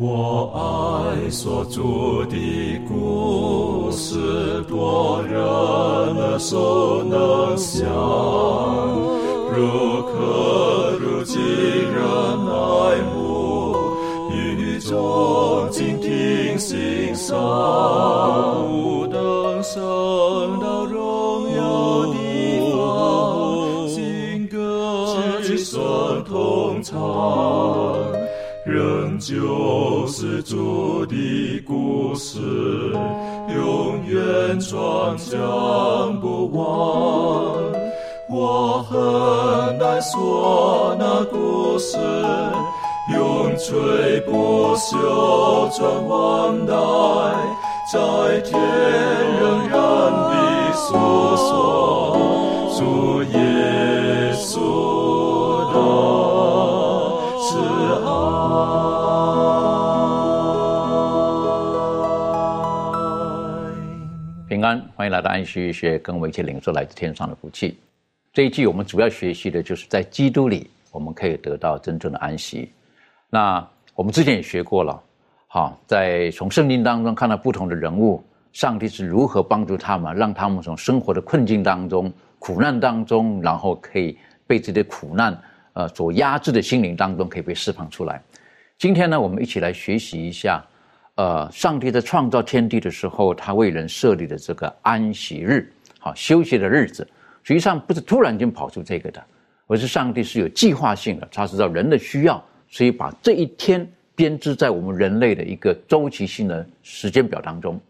我爱所著的故事，多人能所能想，如可如今人爱慕，宇宙静听心声，将不忘。我很难说那故事，永垂不朽传万代，在天仍然的诉说主耶欢迎来到安息学，跟我们一起领受来自天上的福气。这一季我们主要学习的就是在基督里，我们可以得到真正的安息。那我们之前也学过了，好，在从圣经当中看到不同的人物，上帝是如何帮助他们，让他们从生活的困境当中、苦难当中，然后可以被这些苦难呃所压制的心灵当中，可以被释放出来。今天呢，我们一起来学习一下，呃，上帝在创造天地的时候，他为人设立的这个安息日，好休息的日子，实际上不是突然间跑出这个的，而是上帝是有计划性的，他知道人的需要，所以把这一天编织在我们人类的一个周期性的时间表当中。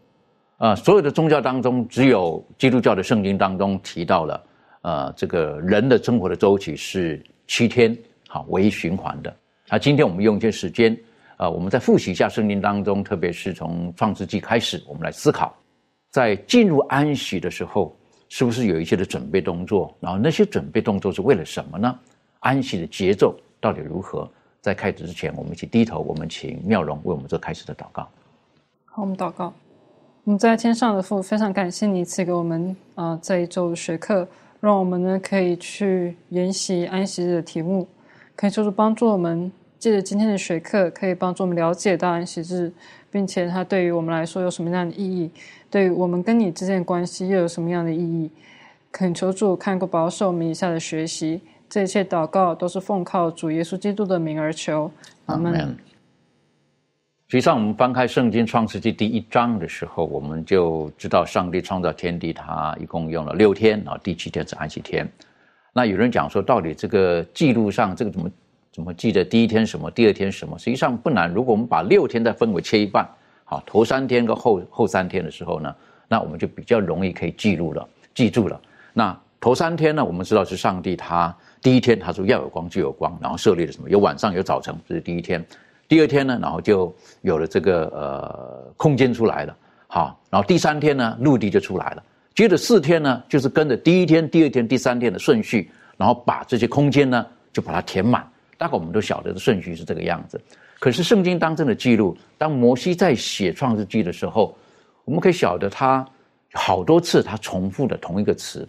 啊、所有的宗教当中，只有基督教的圣经当中提到了，呃，这个人的生活的周期是七天，好为循环的。那今天我们用一些时间，呃，我们再复习一下圣经当中，特别是从创世纪开始，我们来思考，在进入安息的时候，是不是有一些的准备动作？然后那些准备动作是为了什么呢？安息的节奏到底如何？在开始之前，我们一起低头，我们请妙容为我们做开始的祷告。好，我们祷告。我们在天上的父，非常感谢你赐给我们啊、这一周的学课，让我们呢可以去研习安息日的题目，可以就是帮助我们借着今天的学课，可以帮助我们了解到安息日，并且它对于我们来说有什么样的意义，对于我们跟你之间的关系又有什么样的意义？恳求主看过保守我们以下的学习，这一切祷告都是奉靠主耶稣基督的名而求，阿门。实际上，我们翻开圣经创世纪第一章的时候，我们就知道上帝创造天地，他一共用了六天，然后第七天是安息天。那有人讲说，到底这个记录上这个怎么怎么记得第一天什么，第二天什么？实际上不难。如果我们把六天再分为切一半，好，头三天跟后后三天的时候呢，那我们就比较容易可以记录了，记住了。那头三天呢，我们知道是上帝他第一天他说要有光就有光，然后设立了什么？有晚上有早晨，这是第一天。第二天呢，然后就有了这个呃空间出来了，好，然后第三天呢，陆地就出来了。接着四天呢，就是跟着第一天、第二天、第三天的顺序，然后把这些空间呢，就把它填满。大概我们都晓得的顺序是这个样子。可是圣经当中的记录，当摩西在写创世纪的时候，我们可以晓得他好多次他重复的同一个词，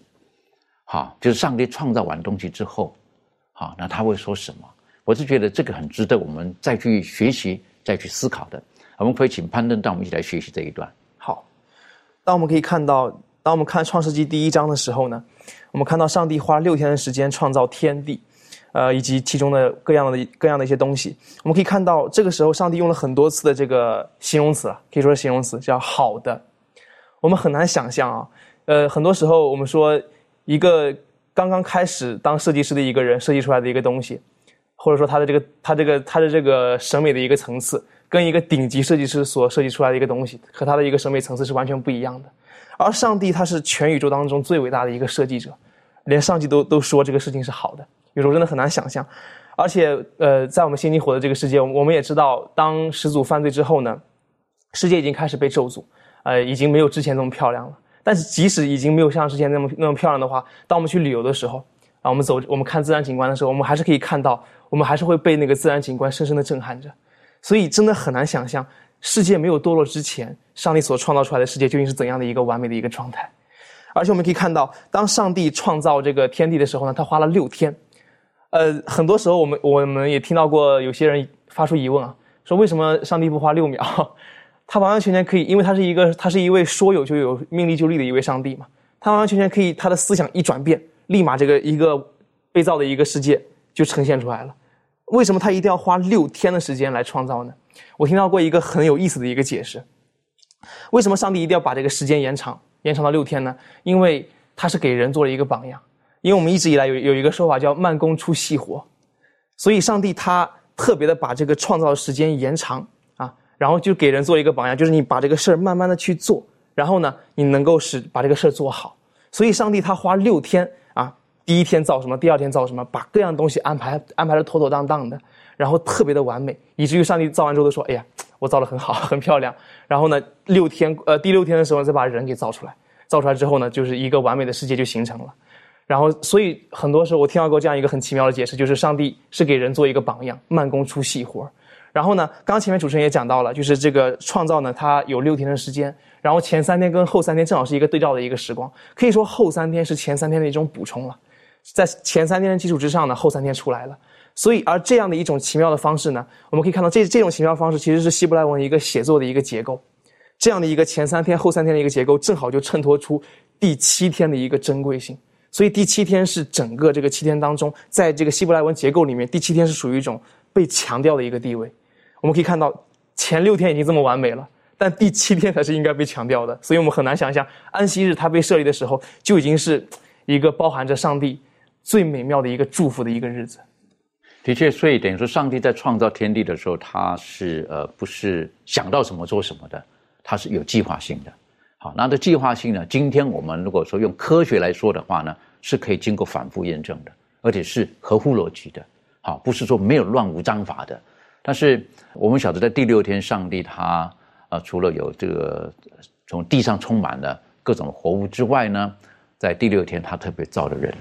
好，就是上帝创造完东西之后，好，那他会说什么？我是觉得这个很值得我们再去学习、再去思考的。我们可以请潘登带我们一起来学习这一段。好，当我们可以看到，当我们看创世纪第一章的时候呢，我们看到上帝花六天的时间创造天地，呃，以及其中的各样的各样的一些东西。我们可以看到，这个时候上帝用了很多次的这个形容词啊，可以说是形容词，叫好的。我们很难想象啊，呃，很多时候我们说一个刚刚开始当设计师的一个人设计出来的一个东西。或者说他的这个他这个他的这个审美的一个层次，跟一个顶级设计师所设计出来的一个东西，和他的一个审美层次是完全不一样的。而上帝他是全宇宙当中最伟大的一个设计者，连上帝都都说这个事情是好的，有时候真的很难想象。而且呃，在我们现今活的这个世界，我们也知道，当始祖犯罪之后呢，世界已经开始被咒诅，呃，已经没有之前那么漂亮了。但是即使已经没有像之前那么那么漂亮的话，当我们去旅游的时候，啊，我们走我们看自然景观的时候，我们还是可以看到。我们还是会被那个自然景观深深的震撼着，所以真的很难想象，世界没有堕落之前，上帝所创造出来的世界究竟是怎样的一个完美的一个状态。而且我们可以看到，当上帝创造这个天地的时候呢，他花了六天。呃，很多时候我们我们也听到过有些人发出疑问啊，说为什么上帝不花六秒？他完完全全可以，因为他是一个，他是一位说有就有、命立就立的一位上帝嘛。他完完全全可以，他的思想一转变，立马这个一个被造的一个世界就呈现出来了。为什么他一定要花六天的时间来创造呢？我听到过一个很有意思的一个解释：为什么上帝一定要把这个时间延长，延长到六天呢？因为他是给人做了一个榜样。因为我们一直以来有有一个说法叫慢工出细活，所以上帝他特别的把这个创造的时间延长啊，然后就给人做一个榜样，就是你把这个事儿慢慢的去做，然后呢，你能够使把这个事儿做好。所以上帝他花六天啊，第一天造什么，第二天造什么，把各样东西安排安排的妥妥当当的，然后特别的完美，以至于上帝造完之后都说：“哎呀，我造的很好，很漂亮。”然后呢，六天呃第六天的时候再把人给造出来，造出来之后呢，就是一个完美的世界就形成了。然后，所以很多时候我听到过这样一个很奇妙的解释，就是上帝是给人做一个榜样，慢工出细活然后呢，刚刚前面主持人也讲到了，就是这个创造呢，它有六天的时间，然后前三天跟后三天正好是一个对照的一个时光，可以说后三天是前三天的一种补充了，在前三天的基础之上呢，后三天出来了。所以，而这样的一种奇妙的方式呢，我们可以看到这这种奇妙方式其实是希伯来文一个写作的一个结构，这样的一个前三天后三天的一个结构，正好就衬托出第七天的一个珍贵性。所以第七天是整个这个七天当中，在这个希伯来文结构里面，第七天是属于一种被强调的一个地位。我们可以看到，前六天已经这么完美了，但第七天才是应该被强调的。所以我们很难想象，安息日它被设立的时候，就已经是一个包含着上帝最美妙的一个祝福的一个日子。的确，所以等于说，上帝在创造天地的时候，他是呃不是想到什么做什么的，他是有计划性的。好，那这计划性呢？今天我们如果说用科学来说的话呢，是可以经过反复验证的，而且是合乎逻辑的。好，不是说没有乱无章法的。但是我们晓得，在第六天，上帝他呃，除了有这个从地上充满了各种活物之外呢，在第六天他特别造的人，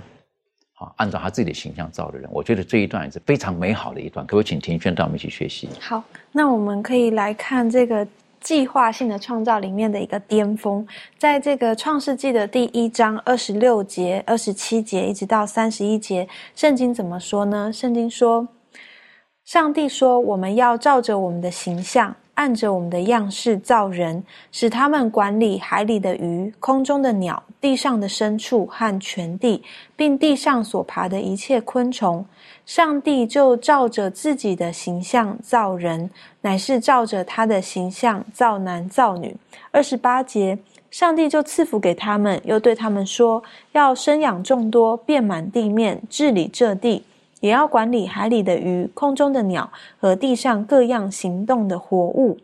好，按照他自己的形象造的人。我觉得这一段也是非常美好的一段。可不可以请庭轩带我们一起学习？好，那我们可以来看这个。计划性的创造里面的一个巅峰，在这个创世纪的第一章二十六节、二十七节一直到三十一节，圣经怎么说呢？圣经说：“上帝说，我们要照着我们的形象。”按着我们的样式造人，使他们管理海里的鱼、空中的鸟、地上的牲畜和全地，并地上所爬的一切昆虫。上帝就照着自己的形象造人，乃是照着他的形象造男造女。二十八节，上帝就赐福给他们，又对他们说：要生养众多，遍满地面，治理这地。也要管理海里的鱼、空中的鸟和地上各样行动的活物。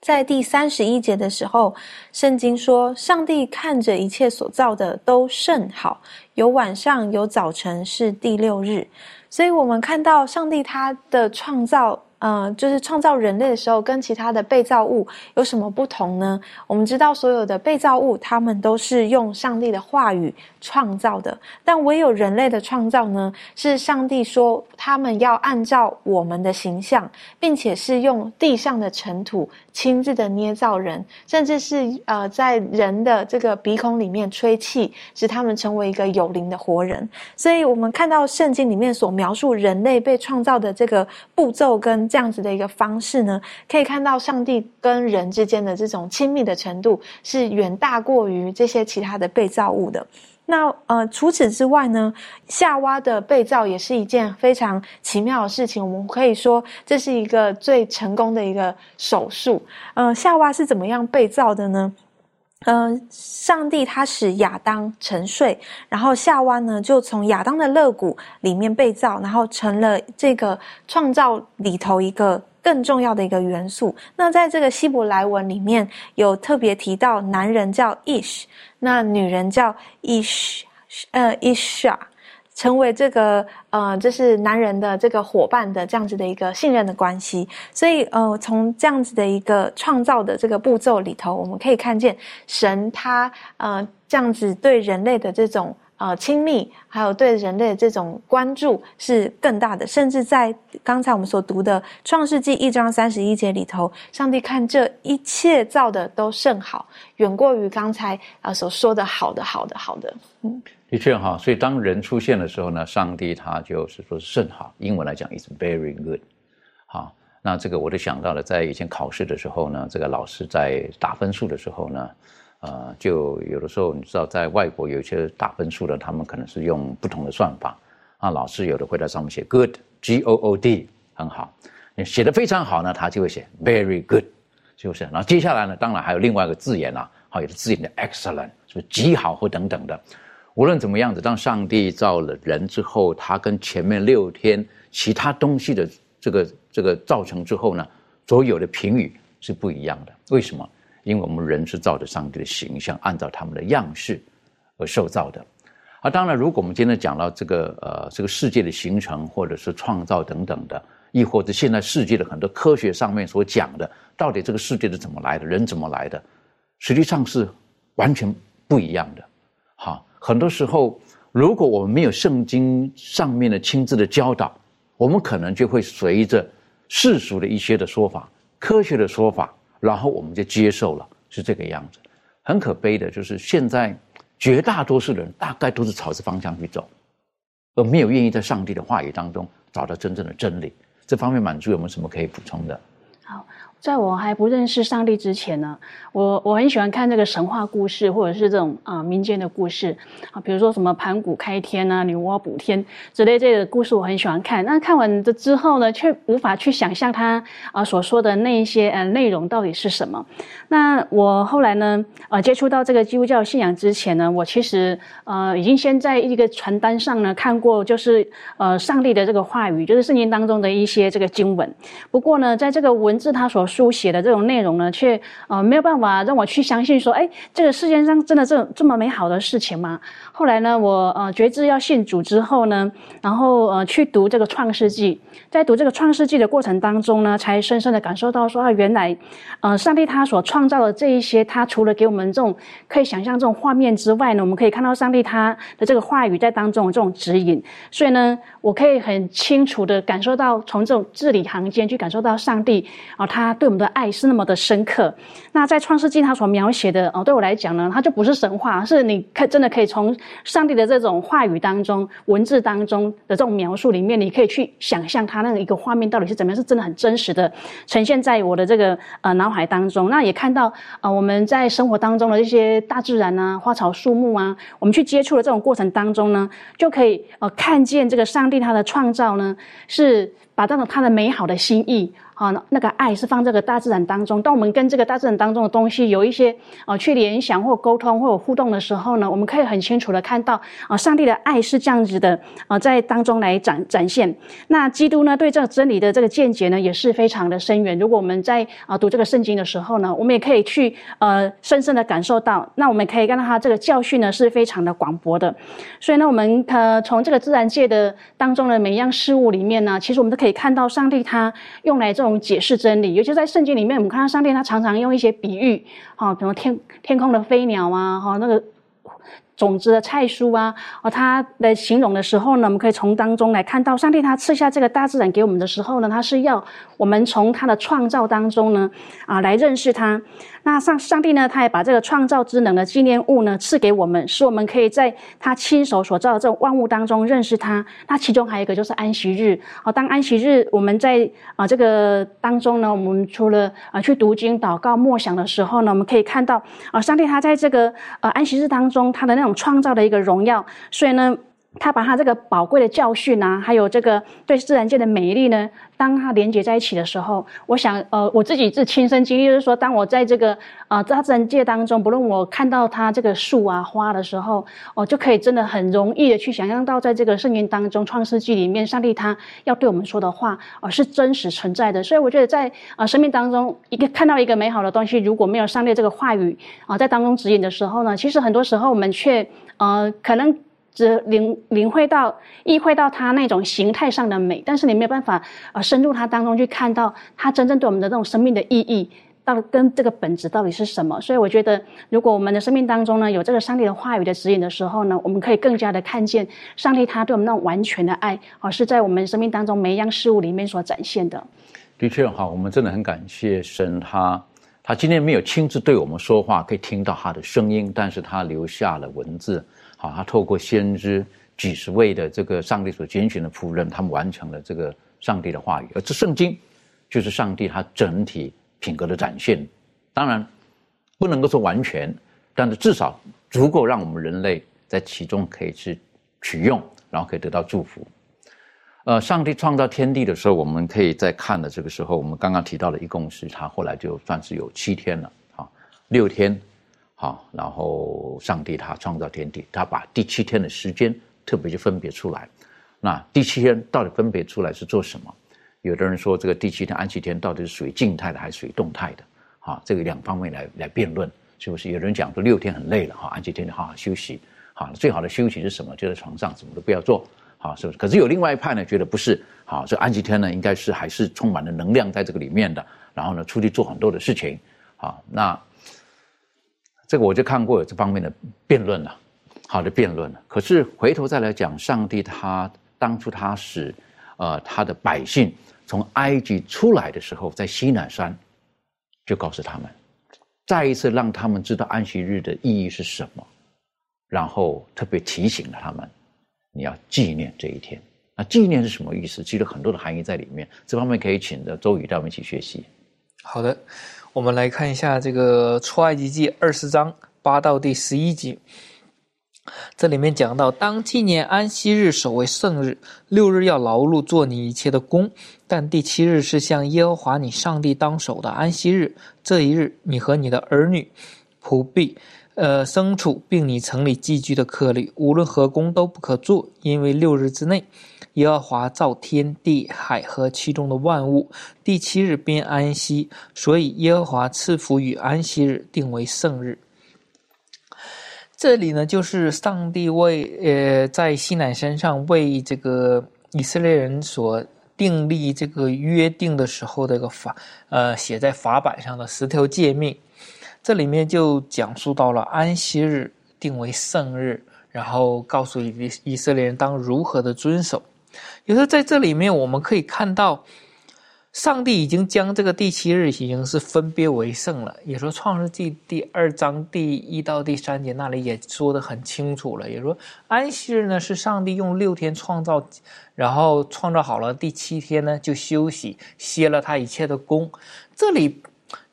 在第三十一节的时候，圣经说：“上帝看着一切所造的都甚好，有晚上有早晨，是第六日。”所以，我们看到上帝他的创造。嗯，就是创造人类的时候，跟其他的被造物有什么不同呢？我们知道，所有的被造物，他们都是用上帝的话语创造的，但唯有人类的创造呢，是上帝说他们要按照我们的形象，并且是用地上的尘土亲自的捏造人，甚至是呃，在人的这个鼻孔里面吹气，使他们成为一个有灵的活人。所以，我们看到圣经里面所描述人类被创造的这个步骤跟。这样子的一个方式呢，可以看到上帝跟人之间的这种亲密的程度是远大过于这些其他的被造物的。那呃，除此之外呢，夏娃的被造也是一件非常奇妙的事情。我们可以说，这是一个最成功的一个手术。呃，夏娃是怎么样被造的呢？嗯，上帝他使亚当沉睡，然后夏娃呢就从亚当的肋骨里面被造，然后成了这个创造里头一个更重要的一个元素。那在这个希伯来文里面有特别提到，男人叫 ish，那女人叫 ish，呃 isha。成为这个呃，就是男人的这个伙伴的这样子的一个信任的关系，所以呃，从这样子的一个创造的这个步骤里头，我们可以看见神他呃这样子对人类的这种呃亲密，还有对人类的这种关注是更大的。甚至在刚才我们所读的创世纪一章三十一节里头，上帝看这一切造的都甚好，远过于刚才啊所说的好的好的好的，嗯。的确哈，所以当人出现的时候呢，上帝他就是说是甚好，英文来讲 is very good，好，那这个我就想到了，在以前考试的时候呢，这个老师在打分数的时候呢，呃，就有的时候你知道，在外国有些打分数的，他们可能是用不同的算法啊。老师有的会在上面写 good，G O O D，很好。你写的非常好呢，他就会写 very good，是不是？然后接下来呢，当然还有另外一个字眼啊，好，有的字眼的 excellent，是不是极好或等等的。无论怎么样子，当上帝造了人之后，他跟前面六天其他东西的这个。这个造成之后呢，所有的评语是不一样的。为什么？因为我们人是照着上帝的形象，按照他们的样式而受造的。啊当然，如果我们今天讲到这个呃这个世界的形成，或者是创造等等的，亦或者现在世界的很多科学上面所讲的，到底这个世界是怎么来的，人怎么来的，实际上是完全不一样的。好，很多时候，如果我们没有圣经上面的亲自的教导，我们可能就会随着。世俗的一些的说法，科学的说法，然后我们就接受了，是这个样子。很可悲的就是，现在绝大多数人大概都是朝着方向去走，而没有愿意在上帝的话语当中找到真正的真理。这方面，满足有没有什么可以补充的？好。在我还不认识上帝之前呢，我我很喜欢看这个神话故事，或者是这种啊民间的故事啊，比如说什么盘古开天啊、女娲补天之类这个故事，我很喜欢看。那看完这之后呢，却无法去想象他啊所说的那一些呃内容到底是什么。那我后来呢，呃接触到这个基督教信仰之前呢，我其实呃已经先在一个传单上呢看过，就是呃上帝的这个话语，就是圣经当中的一些这个经文。不过呢，在这个文字他所书写的这种内容呢，却呃没有办法让我去相信说，哎，这个世界上真的这这么美好的事情吗？后来呢，我呃觉知要信主之后呢，然后呃去读这个创世纪，在读这个创世纪的过程当中呢，才深深的感受到说啊，原来呃上帝他所创造的这一些，他除了给我们这种可以想象这种画面之外呢，我们可以看到上帝他的这个话语在当中这种指引，所以呢，我可以很清楚的感受到从这种字里行间去感受到上帝啊，他。对我们的爱是那么的深刻。那在创世纪他所描写的哦，对我来讲呢，他就不是神话，是你可真的可以从上帝的这种话语当中、文字当中的这种描述里面，你可以去想象他那个一个画面到底是怎么样，是真的很真实的呈现在我的这个呃脑海当中。那也看到呃我们在生活当中的这些大自然啊、花草树木啊，我们去接触的这种过程当中呢，就可以呃看见这个上帝他的创造呢，是把这种他的美好的心意。好，那个爱是放这个大自然当中。当我们跟这个大自然当中的东西有一些啊去联想或沟通或有互动的时候呢，我们可以很清楚的看到啊，上帝的爱是这样子的啊，在当中来展展现。那基督呢，对这个真理的这个见解呢，也是非常的深远。如果我们在啊读这个圣经的时候呢，我们也可以去呃深深的感受到。那我们可以看到他这个教训呢，是非常的广博的。所以呢，我们呃从这个自然界的当中的每一样事物里面呢，其实我们都可以看到上帝他用来这种。解释真理，尤其在圣经里面，我们看到上帝他常常用一些比喻，哈，比如天天空的飞鸟啊，哈，那个种子的菜蔬啊，哦，他的形容的时候呢，我们可以从当中来看到，上帝他赐下这个大自然给我们的时候呢，他是要我们从他的创造当中呢，啊，来认识他。那上上帝呢？他也把这个创造之能的纪念物呢赐给我们，使我们可以在他亲手所造的这种万物当中认识他。那其中还有一个就是安息日。好，当安息日我们在啊这个当中呢，我们除了啊去读经、祷告、默想的时候呢，我们可以看到啊上帝他在这个呃安息日当中他的那种创造的一个荣耀。所以呢。他把他这个宝贵的教训啊，还有这个对自然界的美丽呢，当他连接在一起的时候，我想，呃，我自己是亲身经历，就是说，当我在这个呃大自然界当中，不论我看到它这个树啊花的时候，我，就可以真的很容易的去想象到，在这个圣经当中，创世纪里面，上帝他要对我们说的话，哦，是真实存在的。所以我觉得，在啊生命当中，一个看到一个美好的东西，如果没有上帝这个话语啊在当中指引的时候呢，其实很多时候我们却呃可能。只领领会到、意会到它那种形态上的美，但是你没有办法呃深入它当中去看到它真正对我们的这种生命的意义，到底跟这个本质到底是什么？所以我觉得，如果我们的生命当中呢有这个上帝的话语的指引的时候呢，我们可以更加的看见上帝他对我们那种完全的爱，而是在我们生命当中每一样事物里面所展现的。的确哈，我们真的很感谢神，他他今天没有亲自对我们说话，可以听到他的声音，但是他留下了文字。好，他透过先知几十位的这个上帝所拣选的仆人，他们完成了这个上帝的话语。而这圣经就是上帝他整体品格的展现。当然不能够说完全，但是至少足够让我们人类在其中可以去取用，然后可以得到祝福。呃，上帝创造天地的时候，我们可以在看的这个时候，我们刚刚提到的，一共是他后来就算是有七天了啊，六天，好，然后上帝他创造天地，他把第七天的时间特别就分别出来。那第七天到底分别出来是做什么？有的人说这个第七天安息天到底是属于静态的还是属于动态的？啊，这个两方面来来辩论，是不是？有人讲说六天很累了，哈，安息天就好好休息，好，最好的休息是什么？就在床上，什么都不要做。好，是不是？可是有另外一派呢，觉得不是。好，这安吉天呢，应该是还是充满了能量在这个里面的。然后呢，出去做很多的事情。好，那这个我就看过有这方面的辩论了，好的辩论了。可是回头再来讲，上帝他当初他使呃他的百姓从埃及出来的时候，在西南山就告诉他们，再一次让他们知道安息日的意义是什么，然后特别提醒了他们。你要纪念这一天，那纪念是什么意思？其实很多的含义在里面。这方面可以请的周宇带我们一起学习。好的，我们来看一下这个出埃及记二十章八到第十一节。这里面讲到，当纪念安息日，守为圣日，六日要劳碌做你一切的工，但第七日是向耶和华你上帝当守的安息日。这一日，你和你的儿女、仆婢。呃，牲畜并你城里寄居的客旅，无论何工都不可做，因为六日之内，耶和华造天地海和其中的万物，第七日便安息，所以耶和华赐福与安息日，定为圣日。这里呢，就是上帝为呃在西乃山上为这个以色列人所订立这个约定的时候的一个法，呃，写在法板上的十条诫命。这里面就讲述到了安息日定为圣日，然后告诉以以色列人当如何的遵守。有时候在这里面我们可以看到，上帝已经将这个第七日已经是分别为圣了。也说创世纪第二章第一到第三节那里也说的很清楚了。也说安息日呢是上帝用六天创造，然后创造好了第七天呢就休息歇了他一切的功。这里。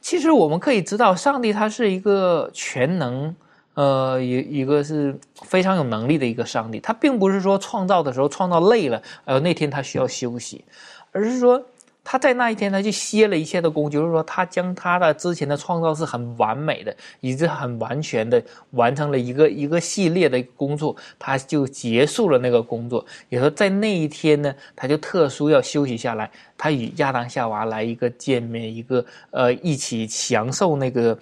其实我们可以知道，上帝他是一个全能，呃，一一个是非常有能力的一个上帝。他并不是说创造的时候创造累了，呃，那天他需要休息，而是说。他在那一天，他就歇了一切的功，就是说，他将他的之前的创造是很完美的，以致很完全的完成了一个一个系列的工作，他就结束了那个工作。也说在那一天呢，他就特殊要休息下来，他与亚当夏娃来一个见面，一个呃一起享受那个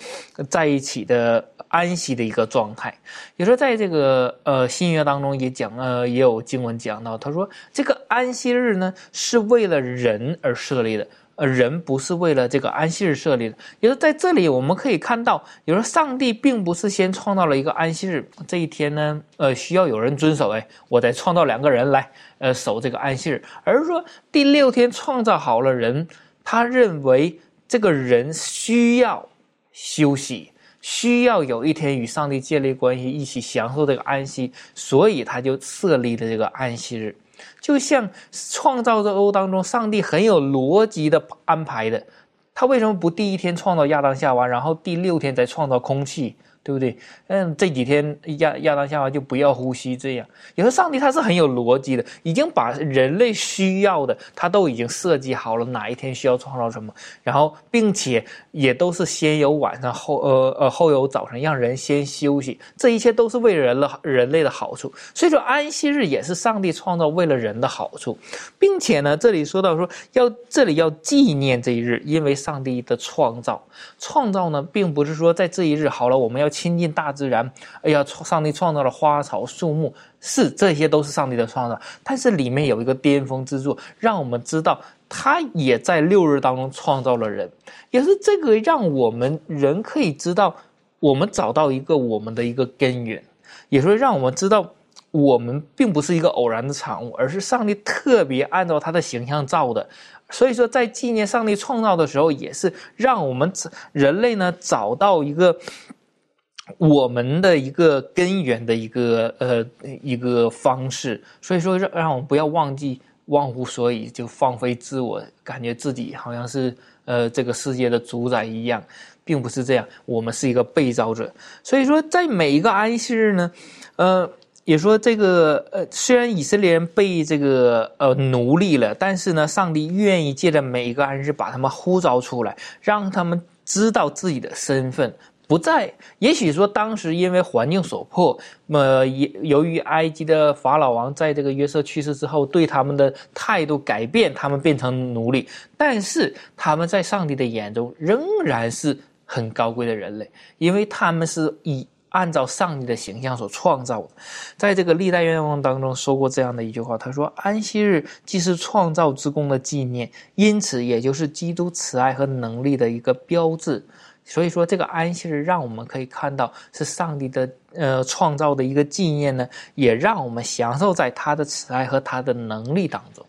在一起的。安息的一个状态，也说在这个呃新约当中也讲呃也有经文讲到，他说这个安息日呢是为了人而设立的，呃人不是为了这个安息日设立的。也说在这里我们可以看到，有时候上帝并不是先创造了一个安息日这一天呢，呃需要有人遵守，哎，我再创造两个人来呃守这个安息日，而是说第六天创造好了人，他认为这个人需要休息。需要有一天与上帝建立关系，一起享受这个安息，所以他就设立了这个安息日，就像创造之欧当中，上帝很有逻辑的安排的，他为什么不第一天创造亚当夏娃，然后第六天再创造空气？对不对？嗯，这几天亚亚当夏娃就不要呼吸，这样。你说上帝他是很有逻辑的，已经把人类需要的，他都已经设计好了，哪一天需要创造什么，然后并且也都是先有晚上后呃呃后有早晨，让人先休息，这一切都是为人了人类的好处。所以说安息日也是上帝创造为了人的好处，并且呢，这里说到说要这里要纪念这一日，因为上帝的创造创造呢，并不是说在这一日好了，我们要。亲近大自然，哎呀，上帝创造了花草树木，是这些都是上帝的创造。但是里面有一个巅峰之作，让我们知道他也在六日当中创造了人，也是这个让我们人可以知道，我们找到一个我们的一个根源，也是让我们知道我们并不是一个偶然的产物，而是上帝特别按照他的形象造的。所以说，在纪念上帝创造的时候，也是让我们人类呢找到一个。我们的一个根源的一个呃一个方式，所以说让让我们不要忘记忘乎所以，就放飞自我，感觉自己好像是呃这个世界的主宰一样，并不是这样。我们是一个被造者，所以说在每一个安息日呢，呃，也说这个呃，虽然以色列人被这个呃奴隶了，但是呢，上帝愿意借着每一个安息日把他们呼召出来，让他们知道自己的身份。不在，也许说当时因为环境所迫，呃，也由于埃及的法老王在这个约瑟去世之后，对他们的态度改变，他们变成奴隶。但是他们在上帝的眼中仍然是很高贵的人类，因为他们是以按照上帝的形象所创造的。在这个历代愿望当中说过这样的一句话，他说：“安息日既是创造之功的纪念，因此也就是基督慈爱和能力的一个标志。”所以说，这个安息日让我们可以看到是上帝的呃创造的一个纪念呢，也让我们享受在他的慈爱和他的能力当中。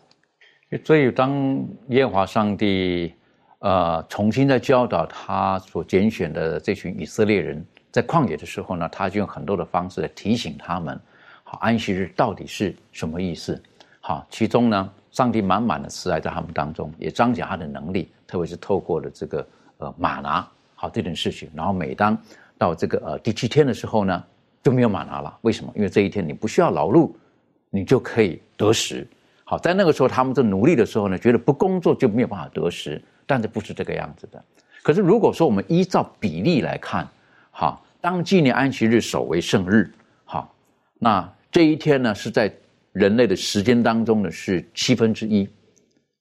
所以，当耶和华上帝呃重新在教导他所拣选的这群以色列人在旷野的时候呢，他就用很多的方式来提醒他们：好，安息日到底是什么意思？好，其中呢，上帝满满的慈爱在他们当中，也彰显他的能力，特别是透过了这个呃马拿。好这件事情，然后每当到这个呃第七天的时候呢，就没有马拿了。为什么？因为这一天你不需要劳碌，你就可以得食。好，在那个时候他们在努力的时候呢，觉得不工作就没有办法得食，但是不是这个样子的。可是如果说我们依照比例来看，好，当纪念安息日守为圣日，好，那这一天呢是在人类的时间当中呢是七分之一。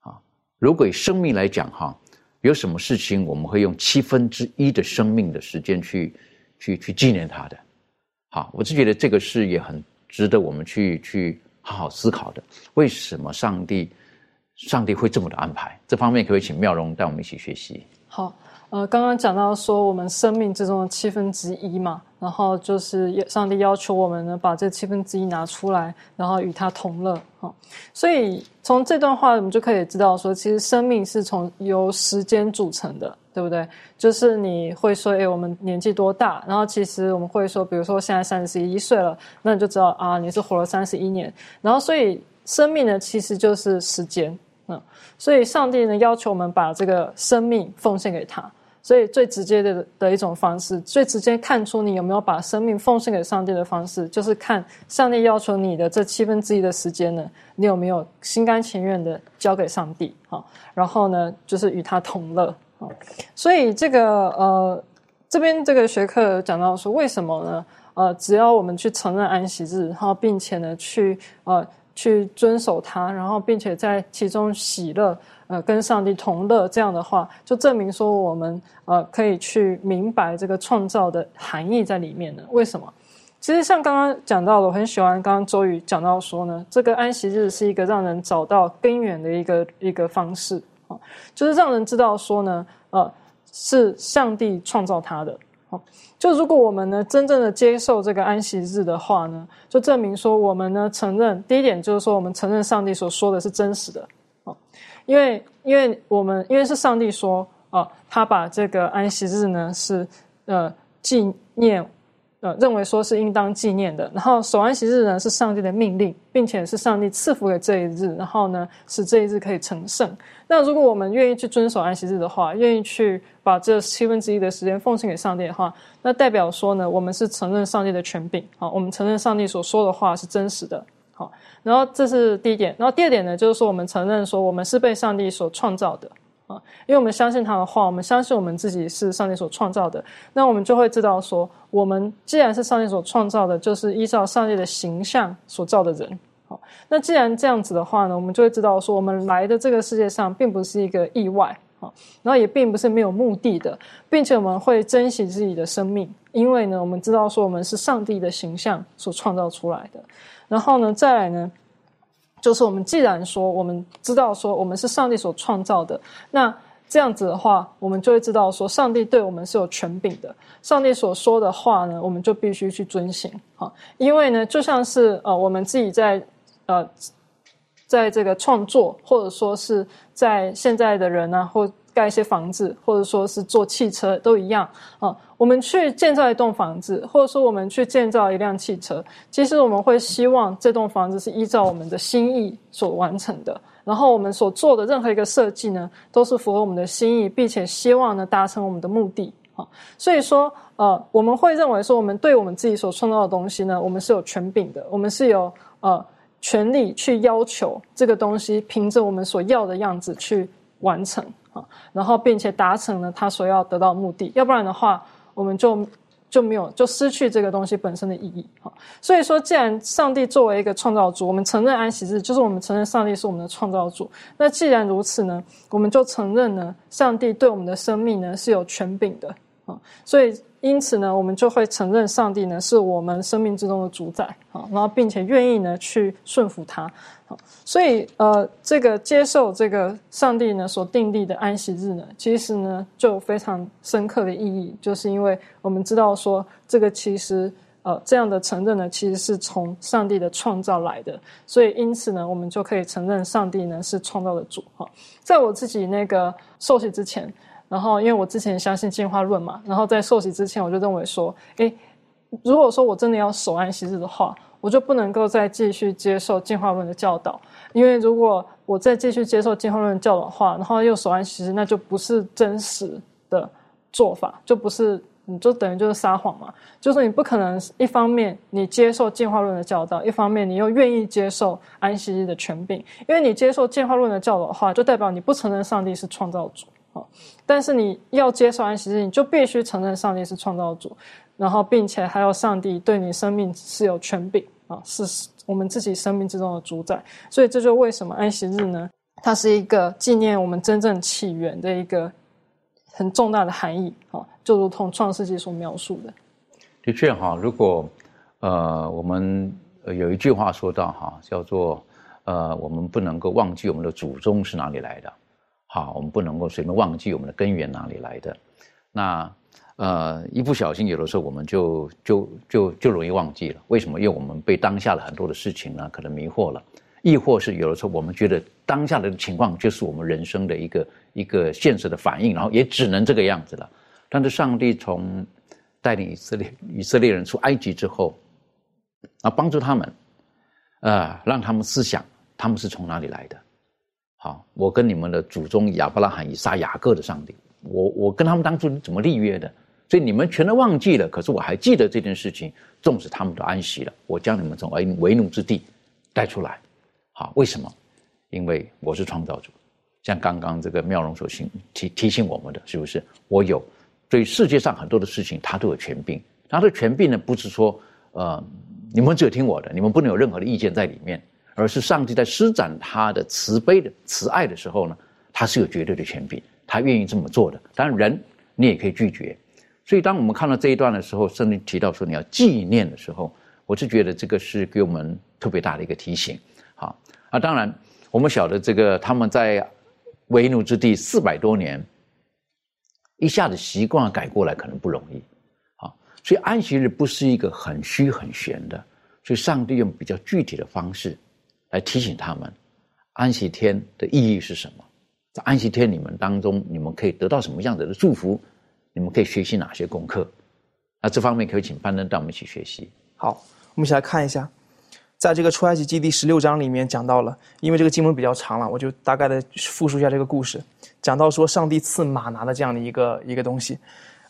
啊，如果以生命来讲，哈。有什么事情我们会用七分之一的生命的时间去，去去纪念他的？好，我是觉得这个事也很值得我们去去好好思考的。为什么上帝，上帝会这么的安排？这方面可以请妙容带我们一起学习。好。呃，刚刚讲到说我们生命之中的七分之一嘛，然后就是上帝要求我们呢把这七分之一拿出来，然后与他同乐哈。所以从这段话我们就可以知道说，其实生命是从由时间组成的，对不对？就是你会说，哎，我们年纪多大？然后其实我们会说，比如说现在三十一岁了，那你就知道啊，你是活了三十一年。然后所以生命呢，其实就是时间，嗯，所以上帝呢要求我们把这个生命奉献给他。所以最直接的的一种方式，最直接看出你有没有把生命奉献给上帝的方式，就是看上帝要求你的这七分之一的时间呢，你有没有心甘情愿的交给上帝？好，然后呢，就是与他同乐。好，所以这个呃，这边这个学科讲到说，为什么呢？呃，只要我们去承认安息日，然后并且呢，去呃去遵守它，然后并且在其中喜乐。呃，跟上帝同乐这样的话，就证明说我们呃可以去明白这个创造的含义在里面呢。为什么？其实像刚刚讲到的，我很喜欢刚刚周宇讲到说呢，这个安息日是一个让人找到根源的一个一个方式啊，就是让人知道说呢，呃，是上帝创造他的。就如果我们呢真正的接受这个安息日的话呢，就证明说我们呢承认第一点就是说我们承认上帝所说的是真实的。因为，因为我们因为是上帝说啊，他把这个安息日呢是呃纪念，呃认为说是应当纪念的。然后守安息日呢是上帝的命令，并且是上帝赐福给这一日，然后呢使这一日可以成圣。那如果我们愿意去遵守安息日的话，愿意去把这七分之一的时间奉献给上帝的话，那代表说呢，我们是承认上帝的权柄啊，我们承认上帝所说的话是真实的。好，然后这是第一点，然后第二点呢，就是说我们承认说我们是被上帝所创造的啊，因为我们相信他的话，我们相信我们自己是上帝所创造的，那我们就会知道说，我们既然是上帝所创造的，就是依照上帝的形象所造的人。好，那既然这样子的话呢，我们就会知道说，我们来的这个世界上并不是一个意外啊，然后也并不是没有目的的，并且我们会珍惜自己的生命，因为呢，我们知道说我们是上帝的形象所创造出来的。然后呢，再来呢，就是我们既然说我们知道说我们是上帝所创造的，那这样子的话，我们就会知道说上帝对我们是有权柄的。上帝所说的话呢，我们就必须去遵行啊。因为呢，就像是呃，我们自己在呃，在这个创作，或者说是在现在的人呢，或盖一些房子，或者说是做汽车都一样啊。我们去建造一栋房子，或者说我们去建造一辆汽车，其实我们会希望这栋房子是依照我们的心意所完成的。然后我们所做的任何一个设计呢，都是符合我们的心意，并且希望呢达成我们的目的啊。所以说，呃，我们会认为说，我们对我们自己所创造的东西呢，我们是有权柄的，我们是有呃权利去要求这个东西凭着我们所要的样子去。完成啊，然后并且达成了他所要得到的目的，要不然的话，我们就就没有就失去这个东西本身的意义啊。所以说，既然上帝作为一个创造主，我们承认安息日，就是我们承认上帝是我们的创造主。那既然如此呢，我们就承认呢，上帝对我们的生命呢是有权柄的啊。所以因此呢，我们就会承认上帝呢是我们生命之中的主宰啊，然后并且愿意呢去顺服他。所以，呃，这个接受这个上帝呢所定立的安息日呢，其实呢就非常深刻的意义，就是因为我们知道说，这个其实呃这样的承认呢，其实是从上帝的创造来的，所以因此呢，我们就可以承认上帝呢是创造的主哈。在我自己那个受洗之前，然后因为我之前相信进化论嘛，然后在受洗之前，我就认为说，诶，如果说我真的要守安息日的话。我就不能够再继续接受进化论的教导，因为如果我再继续接受进化论教导的话，然后又守安息日，那就不是真实的做法，就不是你就等于就是撒谎嘛。就是你不可能一方面你接受进化论的教导，一方面你又愿意接受安息日的权柄，因为你接受进化论的教导的话，就代表你不承认上帝是创造主啊。但是你要接受安息日，你就必须承认上帝是创造主，然后并且还有上帝对你生命是有权柄。啊，是我们自己生命之中的主宰，所以这就为什么安息日呢？它是一个纪念我们真正起源的一个很重大的含义啊，就如同创世纪所描述的。的确哈，如果呃我们有一句话说到哈，叫做呃我们不能够忘记我们的祖宗是哪里来的，好，我们不能够随便忘记我们的根源哪里来的，那。呃，一不小心，有的时候我们就就就就容易忘记了。为什么？因为我们被当下的很多的事情呢，可能迷惑了，亦或是有的时候我们觉得当下的情况就是我们人生的一个一个现实的反应，然后也只能这个样子了。但是上帝从带领以色列以色列人出埃及之后，啊，帮助他们，啊，让他们思想他们是从哪里来的。好，我跟你们的祖宗亚伯拉罕、以撒、雅各的上帝，我我跟他们当初怎么立约的？所以你们全都忘记了，可是我还记得这件事情。纵使他们都安息了，我将你们从为为奴之地带出来。好，为什么？因为我是创造主。像刚刚这个妙容所提提提醒我们的，是不是？我有对世界上很多的事情，他都有权柄。他的权柄呢，不是说呃，你们只有听我的，你们不能有任何的意见在里面，而是上帝在施展他的慈悲的慈爱的时候呢，他是有绝对的权柄，他愿意这么做的。当然，人你也可以拒绝。所以，当我们看到这一段的时候，圣经提到说你要纪念的时候，我是觉得这个是给我们特别大的一个提醒。好，啊，当然我们晓得这个他们在为奴之地四百多年，一下子习惯改过来可能不容易。好，所以安息日不是一个很虚很玄的，所以上帝用比较具体的方式来提醒他们，安息天的意义是什么？在安息天你们当中，你们可以得到什么样子的祝福？你们可以学习哪些功课？那这方面可以请班登带我们一起学习。好，我们一起来看一下，在这个出埃及记第十六章里面讲到了，因为这个经文比较长了，我就大概的复述一下这个故事。讲到说，上帝赐马拿的这样的一个一个东西，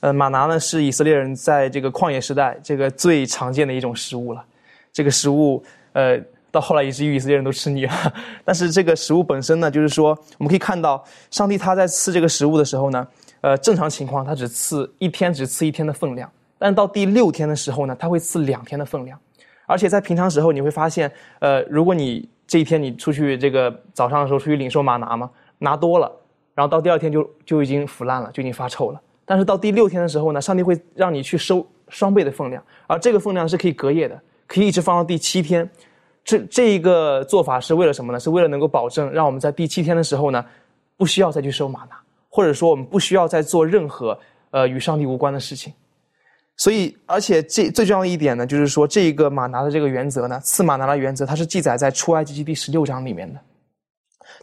呃，马拿呢是以色列人在这个旷野时代这个最常见的一种食物了。这个食物，呃，到后来以至于以色列人都吃腻了。但是这个食物本身呢，就是说，我们可以看到，上帝他在赐这个食物的时候呢。呃，正常情况，他只赐一天，只赐一天的分量。但到第六天的时候呢，他会赐两天的分量。而且在平常时候，你会发现，呃，如果你这一天你出去这个早上的时候出去领受马拿嘛，拿多了，然后到第二天就就已经腐烂了，就已经发臭了。但是到第六天的时候呢，上帝会让你去收双倍的分量，而这个分量是可以隔夜的，可以一直放到第七天。这这一个做法是为了什么呢？是为了能够保证让我们在第七天的时候呢，不需要再去收马拿。或者说，我们不需要再做任何呃与上帝无关的事情，所以，而且这最重要的一点呢，就是说，这一个马拿的这个原则呢，赐马拿的原则，它是记载在出埃及记第十六章里面的，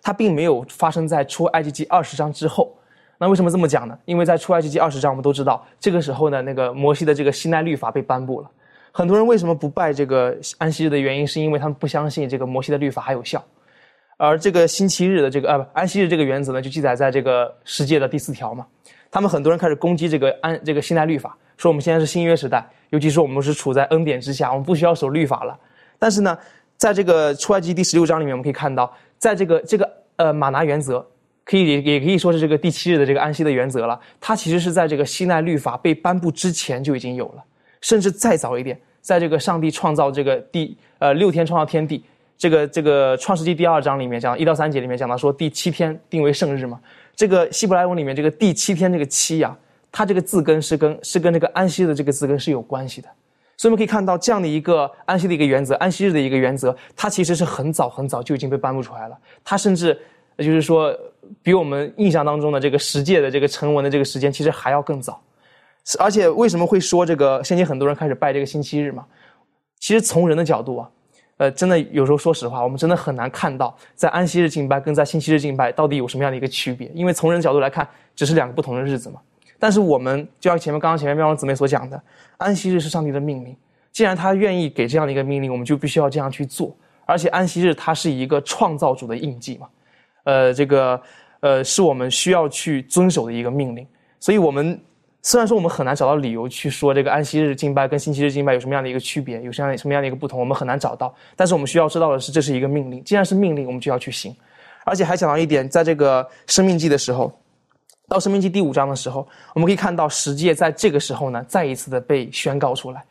它并没有发生在出埃及记二十章之后。那为什么这么讲呢？因为在出埃及记二十章，我们都知道，这个时候呢，那个摩西的这个西奈律法被颁布了。很多人为什么不拜这个安息日的原因，是因为他们不相信这个摩西的律法还有效。而这个星期日的这个呃不安息日这个原则呢，就记载在这个世界的第四条嘛。他们很多人开始攻击这个安这个西奈律法，说我们现在是新约时代，尤其是我们是处在恩典之下，我们不需要守律法了。但是呢，在这个出埃及第十六章里面，我们可以看到，在这个这个呃马拿原则。可以也可以说是这个第七日的这个安息的原则了。它其实是在这个西奈律法被颁布之前就已经有了，甚至再早一点，在这个上帝创造这个第呃六天创造天地，这个这个创世纪第二章里面讲一到三节里面讲到说第七天定为圣日嘛。这个希伯来文里面这个第七天这个七呀，它这个字根是跟是跟这个安息的这个字根是有关系的。所以我们可以看到这样的一个安息的一个原则，安息日的一个原则，它其实是很早很早就已经被颁布出来了。它甚至就是说。比我们印象当中的这个十诫的这个成文的这个时间，其实还要更早。而且为什么会说这个现今很多人开始拜这个星期日嘛？其实从人的角度啊，呃，真的有时候说实话，我们真的很难看到在安息日敬拜跟在星期日敬拜到底有什么样的一个区别。因为从人的角度来看，只是两个不同的日子嘛。但是我们就像前面刚刚前面妙王姊妹所讲的，安息日是上帝的命令，既然他愿意给这样的一个命令，我们就必须要这样去做。而且安息日它是一个创造主的印记嘛。呃，这个，呃，是我们需要去遵守的一个命令。所以，我们虽然说我们很难找到理由去说这个安息日敬拜跟星期日敬拜有什么样的一个区别，有什么样什么样的一个不同，我们很难找到。但是，我们需要知道的是，这是一个命令。既然是命令，我们就要去行。而且还讲到一点，在这个生命记的时候，到生命记第五章的时候，我们可以看到十诫在这个时候呢，再一次的被宣告出来。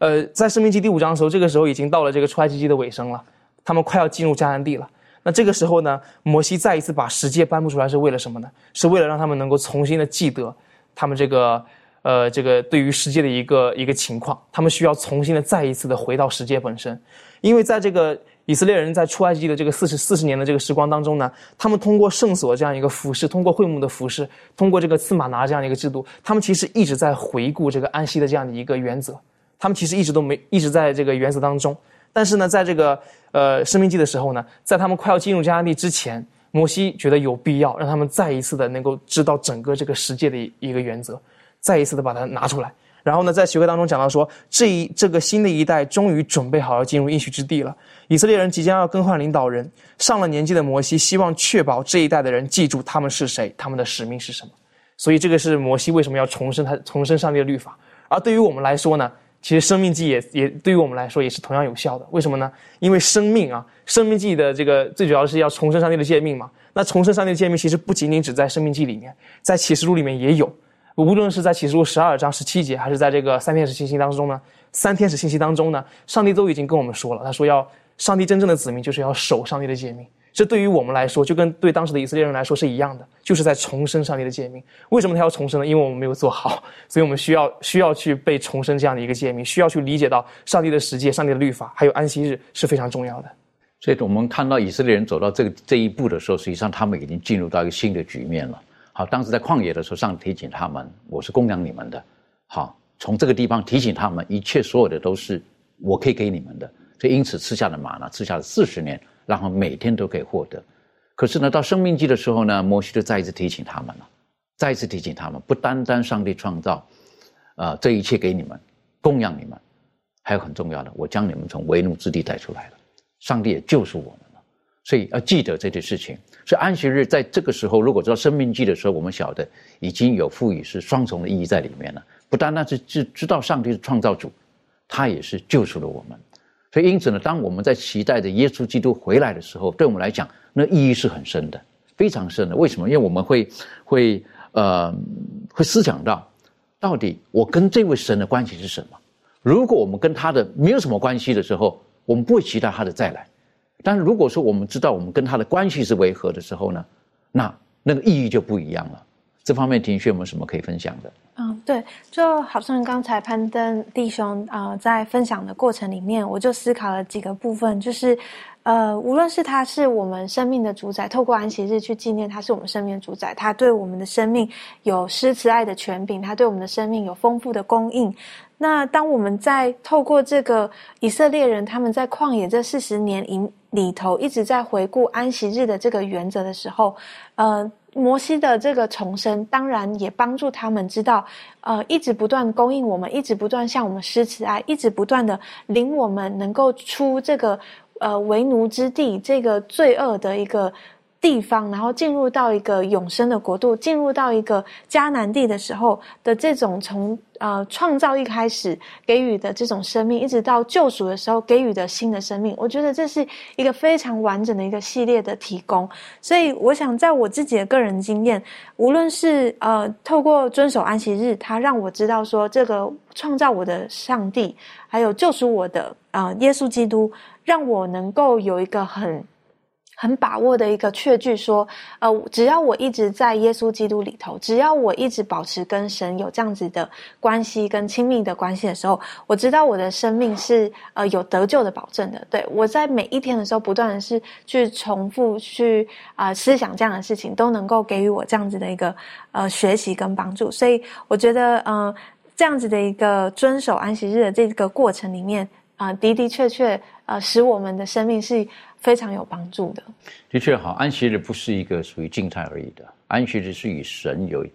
呃，在生命记第五章的时候，这个时候已经到了这个出埃及记的尾声了，他们快要进入迦南地了。那这个时候呢，摩西再一次把十诫颁布出来，是为了什么呢？是为了让他们能够重新的记得他们这个，呃，这个对于世界的一个一个情况。他们需要重新的再一次的回到世界本身，因为在这个以色列人在出埃及的这个四十四十年的这个时光当中呢，他们通过圣所这样一个服饰，通过会幕的服饰，通过这个赐马拿这样的一个制度，他们其实一直在回顾这个安息的这样的一个原则。他们其实一直都没一直在这个原则当中。但是呢，在这个呃生命记的时候呢，在他们快要进入迦南地之前，摩西觉得有必要让他们再一次的能够知道整个这个世界的一个原则，再一次的把它拿出来。然后呢，在学科当中讲到说，这一这个新的一代终于准备好要进入应许之地了。以色列人即将要更换领导人，上了年纪的摩西希望确保这一代的人记住他们是谁，他们的使命是什么。所以这个是摩西为什么要重申他重申上帝的律法。而对于我们来说呢？其实生命记也也对于我们来说也是同样有效的。为什么呢？因为生命啊，生命记的这个最主要的是要重生上帝的诫命嘛。那重生上帝的诫命其实不仅仅只在生命记里面，在启示录里面也有。无论是在启示录十二章十七节，还是在这个三天使信息当中呢，三天使信息当中呢，上帝都已经跟我们说了，他说要上帝真正的子民就是要守上帝的诫命。这对于我们来说，就跟对当时的以色列人来说是一样的，就是在重生上帝的诫命。为什么他要重生呢？因为我们没有做好，所以我们需要需要去被重生这样的一个诫命，需要去理解到上帝的世界、上帝的律法，还有安息日是非常重要的。所以，我们看到以色列人走到这个这一步的时候，实际上他们已经进入到一个新的局面了。好，当时在旷野的时候，上帝提醒他们：“我是供养你们的。”好，从这个地方提醒他们，一切所有的都是我可以给你们的。所以，因此吃下了马呢，吃下了四十年。然后每天都可以获得，可是呢，到生命记的时候呢，摩西就再一次提醒他们了，再一次提醒他们，不单单上帝创造，啊，这一切给你们供养你们，还有很重要的，我将你们从为奴之地带出来了，上帝也救赎我们了，所以要记得这件事情。所以安息日在这个时候，如果知道生命记的时候，我们晓得已经有赋予是双重的意义在里面了，不单单是知知道上帝是创造主，他也是救赎了我们。所以，因此呢，当我们在期待着耶稣基督回来的时候，对我们来讲，那意义是很深的，非常深的。为什么？因为我们会会呃会思想到，到底我跟这位神的关系是什么？如果我们跟他的没有什么关系的时候，我们不会期待他的再来。但是如果说我们知道我们跟他的关系是违和的时候呢，那那个意义就不一样了。这方面，庭轩有没有什么可以分享的？嗯，对，就好像刚才攀登弟兄啊，在分享的过程里面，我就思考了几个部分，就是，呃，无论是他是我们生命的主宰，透过安息日去纪念他是我们生命的主宰，他对我们的生命有施慈爱的权柄，他对我们的生命有丰富的供应。那当我们在透过这个以色列人他们在旷野这四十年里里头一直在回顾安息日的这个原则的时候，呃。摩西的这个重生，当然也帮助他们知道，呃，一直不断供应我们，一直不断向我们施慈爱，一直不断的领我们能够出这个呃为奴之地，这个罪恶的一个。地方，然后进入到一个永生的国度，进入到一个迦南地的时候的这种从呃创造一开始给予的这种生命，一直到救赎的时候给予的新的生命，我觉得这是一个非常完整的一个系列的提供。所以，我想在我自己的个人经验，无论是呃透过遵守安息日，他让我知道说这个创造我的上帝，还有救赎我的啊耶稣基督，让我能够有一个很。很把握的一个确据说，呃，只要我一直在耶稣基督里头，只要我一直保持跟神有这样子的关系跟亲密的关系的时候，我知道我的生命是呃有得救的保证的。对我在每一天的时候，不断的是去重复去啊思想这样的事情，都能够给予我这样子的一个呃学习跟帮助。所以我觉得，嗯，这样子的一个遵守安息日的这个过程里面啊，的的确确呃，使我们的生命是。非常有帮助的，的确好。安息日不是一个属于静态而已的，安息日是与神有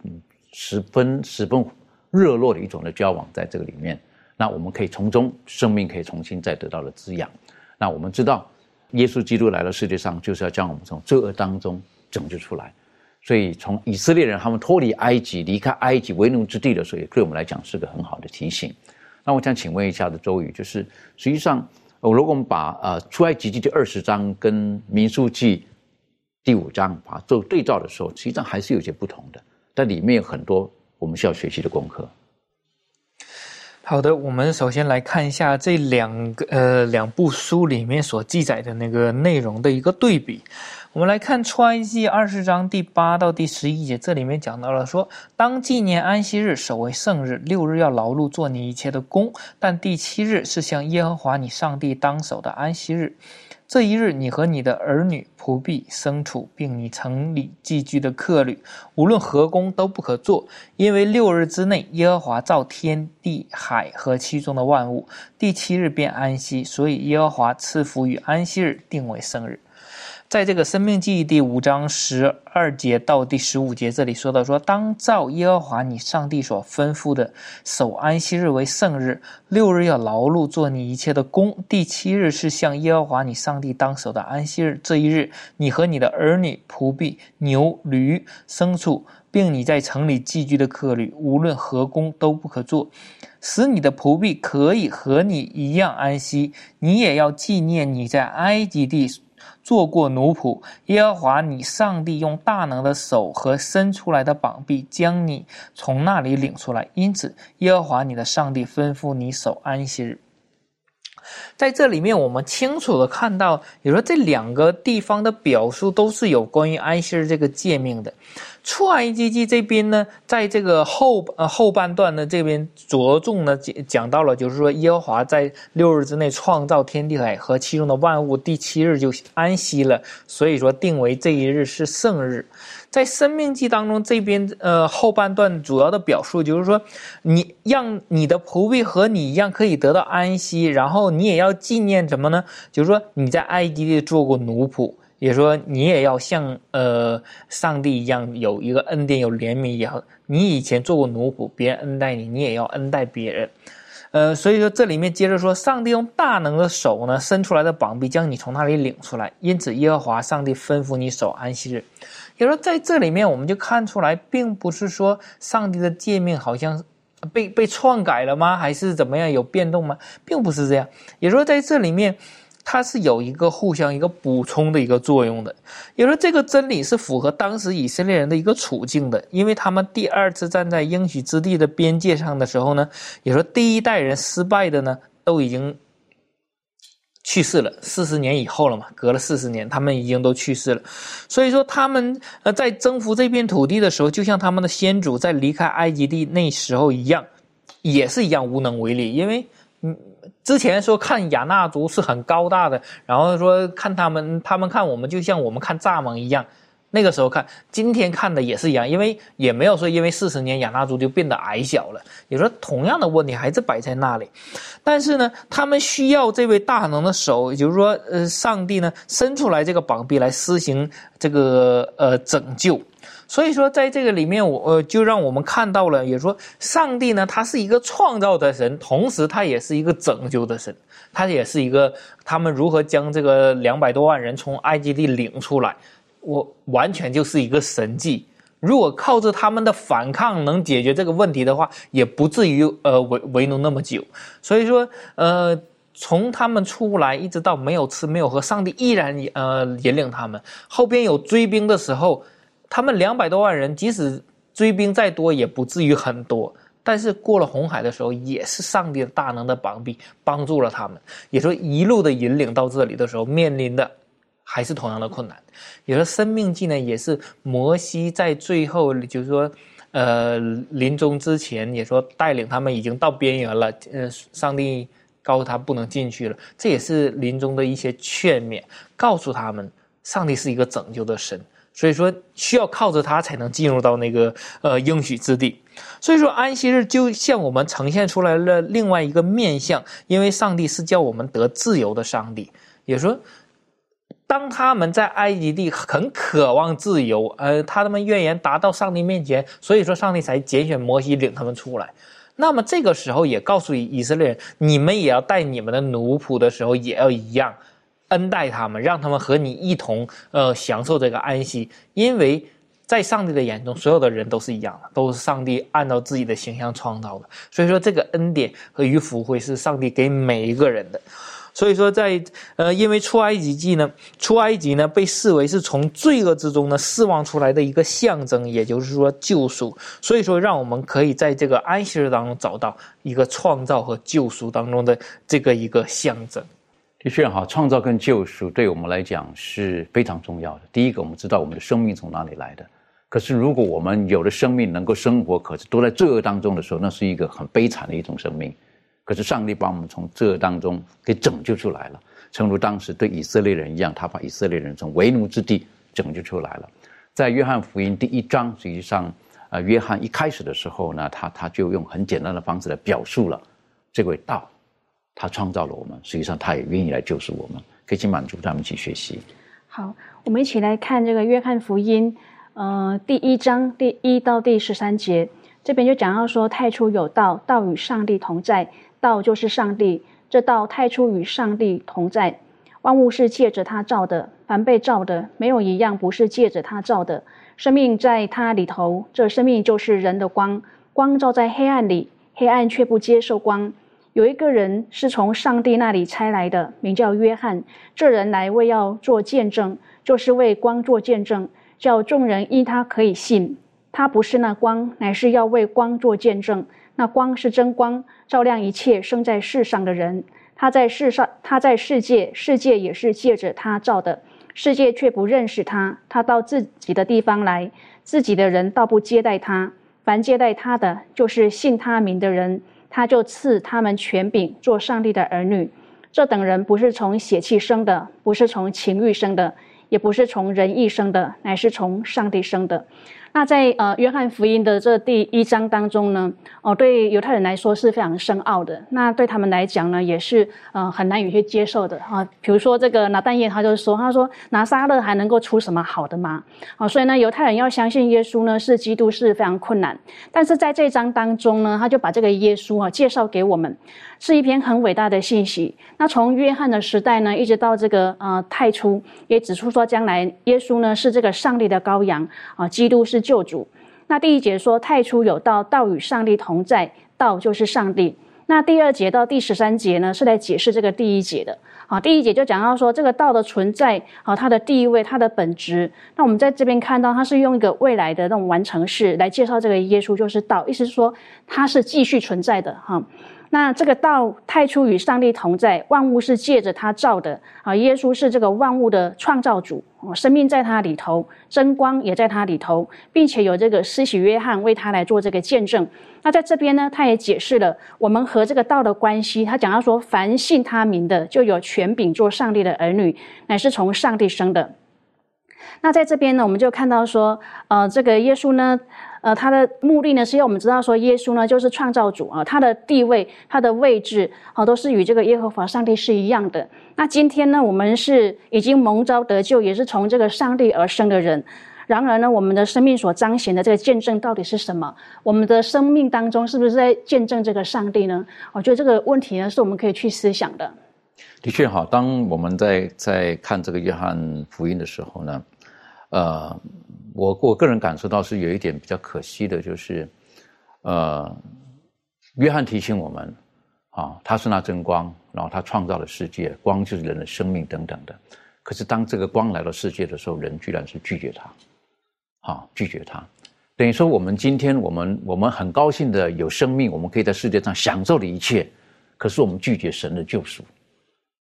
十分十分热络的一种的交往，在这个里面，那我们可以从中生命可以重新再得到了滋养。那我们知道，耶稣基督来到世界上，就是要将我们从罪恶当中拯救出来。所以，从以色列人他们脱离埃及、离开埃及为奴之地的时候，也对我们来讲是个很好的提醒。那我想请问一下的周宇，就是实际上。我，如果我们把呃出埃及记第二十章跟民数记第五章把它做对照的时候，实际上还是有些不同的，但里面有很多我们需要学习的功课。好的，我们首先来看一下这两个呃两部书里面所记载的那个内容的一个对比。我们来看出埃及二十章第八到第十一节，这里面讲到了说，当纪念安息日，守为圣日，六日要劳碌做你一切的工，但第七日是向耶和华你上帝当守的安息日。这一日，你和你的儿女、仆婢、牲畜，并你城里寄居的客旅，无论何工都不可做，因为六日之内，耶和华造天地海和其中的万物，第七日便安息，所以耶和华赐福与安息日，定为圣日。在这个《生命记》第五章十二节到第十五节，这里说到说，当照耶和华你上帝所吩咐的，守安息日为圣日，六日要劳碌做你一切的工，第七日是向耶和华你上帝当守的安息日。这一日，你和你的儿女、仆婢、牛、驴、牲畜，并你在城里寄居的客旅，无论何工都不可做，使你的仆婢可以和你一样安息。你也要纪念你在埃及地。做过奴仆，耶和华你上帝用大能的手和伸出来的膀臂将你从那里领出来，因此耶和华你的上帝吩咐你守安息日。在这里面，我们清楚的看到，你说这两个地方的表述都是有关于安息日这个诫命的。出埃及记这边呢，在这个后呃后半段呢，这边着重呢讲讲到了，就是说耶和华在六日之内创造天地海和其中的万物，第七日就安息了，所以说定为这一日是圣日。在生命记当中，这边呃后半段主要的表述就是说，你让你的仆婢和你一样可以得到安息，然后你也要纪念什么呢？就是说你在埃及地做过奴仆。也说你也要像呃上帝一样有一个恩典有怜悯一样，你以前做过奴仆，别人恩待你，你也要恩待别人，呃，所以说这里面接着说，上帝用大能的手呢伸出来的膀臂将你从那里领出来，因此耶和华上帝吩咐你守安息日。也说在这里面我们就看出来，并不是说上帝的诫命好像被被篡改了吗？还是怎么样有变动吗？并不是这样。也说在这里面。它是有一个互相一个补充的一个作用的，也说这个真理是符合当时以色列人的一个处境的，因为他们第二次站在应许之地的边界上的时候呢，也说第一代人失败的呢都已经去世了，四十年以后了嘛，隔了四十年，他们已经都去世了，所以说他们呃在征服这片土地的时候，就像他们的先祖在离开埃及地那时候一样，也是一样无能为力，因为嗯。之前说看雅纳族是很高大的，然后说看他们，他们看我们就像我们看蚱蜢一样，那个时候看，今天看的也是一样，因为也没有说因为四十年雅纳族就变得矮小了，也说同样的问题还是摆在那里。但是呢，他们需要这位大能的手，也就是说，呃，上帝呢伸出来这个膀臂来施行这个呃拯救。所以说，在这个里面，我呃就让我们看到了，也说上帝呢，他是一个创造的神，同时他也是一个拯救的神，他也是一个他们如何将这个两百多万人从埃及地领出来。我完全就是一个神迹。如果靠着他们的反抗能解决这个问题的话，也不至于呃为为奴那么久。所以说，呃，从他们出来一直到没有吃没有喝，上帝依然呃引领他们。后边有追兵的时候，他们两百多万人，即使追兵再多，也不至于很多。但是过了红海的时候，也是上帝的大能的膀臂帮助了他们。也说一路的引领到这里的时候，面临的。还是同样的困难，也说生命记呢，也是摩西在最后，就是说，呃，临终之前也说带领他们已经到边缘了，呃，上帝告诉他不能进去了，这也是临终的一些劝勉，告诉他们，上帝是一个拯救的神，所以说需要靠着他才能进入到那个呃应许之地，所以说安息日就向我们呈现出来了另外一个面相，因为上帝是叫我们得自由的上帝，也说。当他们在埃及地很渴望自由，呃，他们愿言达到上帝面前，所以说上帝才拣选摩西领他们出来。那么这个时候也告诉以色列人，你们也要带你们的奴仆的时候也要一样，恩待他们，让他们和你一同呃享受这个安息，因为在上帝的眼中，所有的人都是一样的，都是上帝按照自己的形象创造的。所以说这个恩典和与福会是上帝给每一个人的。所以说，在呃，因为出埃及记呢，出埃及呢被视为是从罪恶之中呢释放出来的一个象征，也就是说救赎。所以说，让我们可以在这个安息日当中找到一个创造和救赎当中的这个一个象征。的确哈，创造跟救赎对我们来讲是非常重要的。第一个，我们知道我们的生命从哪里来的。可是，如果我们有的生命能够生活，可是都在罪恶当中的时候，那是一个很悲惨的一种生命。可是上帝把我们从这当中给拯救出来了，正如当时对以色列人一样，他把以色列人从为奴之地拯救出来了。在约翰福音第一章，实际上，呃，约翰一开始的时候呢，他他就用很简单的方式来表述了这位道，他创造了我们，实际上他也愿意来救赎我们，可以去满足他们去学习。好，我们一起来看这个约翰福音，呃，第一章第一到第十三节，这边就讲到说，太初有道，道与上帝同在。道就是上帝，这道太初与上帝同在，万物是借着他造的，凡被造的，没有一样不是借着他造的。生命在他里头，这生命就是人的光，光照在黑暗里，黑暗却不接受光。有一个人是从上帝那里差来的，名叫约翰。这人来为要做见证，就是为光做见证，叫众人因他可以信。他不是那光，乃是要为光做见证。那光是真光，照亮一切生在世上的人。他在世上，他在世界，世界也是借着他照的，世界却不认识他。他到自己的地方来，自己的人倒不接待他。凡接待他的，就是信他名的人，他就赐他们权柄，做上帝的儿女。这等人不是从血气生的，不是从情欲生的，也不是从人意生的，乃是从上帝生的。那在呃约翰福音的这第一章当中呢，哦，对犹太人来说是非常深奥的。那对他们来讲呢，也是呃很难有些接受的啊。比如说这个拿但业，他就说，他说拿撒勒还能够出什么好的吗？啊，所以呢，犹太人要相信耶稣呢是基督是非常困难。但是在这章当中呢，他就把这个耶稣啊介绍给我们。是一篇很伟大的信息。那从约翰的时代呢，一直到这个呃太初，也指出说将来耶稣呢是这个上帝的羔羊啊，基督是救主。那第一节说太初有道，道与上帝同在，道就是上帝。那第二节到第十三节呢，是来解释这个第一节的。啊，第一节就讲到说这个道的存在啊，它的地位，它的本质。那我们在这边看到，它是用一个未来的那种完成式来介绍这个耶稣就是道，意思是说它是继续存在的哈。那这个道太初与上帝同在，万物是借着他造的啊。耶稣是这个万物的创造主，生命在他里头，真光也在他里头，并且有这个施洗约翰为他来做这个见证。那在这边呢，他也解释了我们和这个道的关系。他讲到说，凡信他名的，就有权柄做上帝的儿女，乃是从上帝生的。那在这边呢，我们就看到说，呃，这个耶稣呢，呃，他的目的呢，是要我们知道说，耶稣呢就是创造主啊，他的地位、他的位置，好，都是与这个耶和华上帝是一样的。那今天呢，我们是已经蒙召得救，也是从这个上帝而生的人。然而呢，我们的生命所彰显的这个见证到底是什么？我们的生命当中是不是在见证这个上帝呢？我觉得这个问题呢，是我们可以去思想的。的确哈，当我们在在看这个约翰福音的时候呢。呃，我我个人感受到是有一点比较可惜的，就是，呃，约翰提醒我们，啊，他是那真光，然后他创造了世界，光就是人的生命等等的。可是当这个光来到世界的时候，人居然是拒绝他，好拒绝他，等于说我们今天我们我们很高兴的有生命，我们可以在世界上享受的一切，可是我们拒绝神的救赎。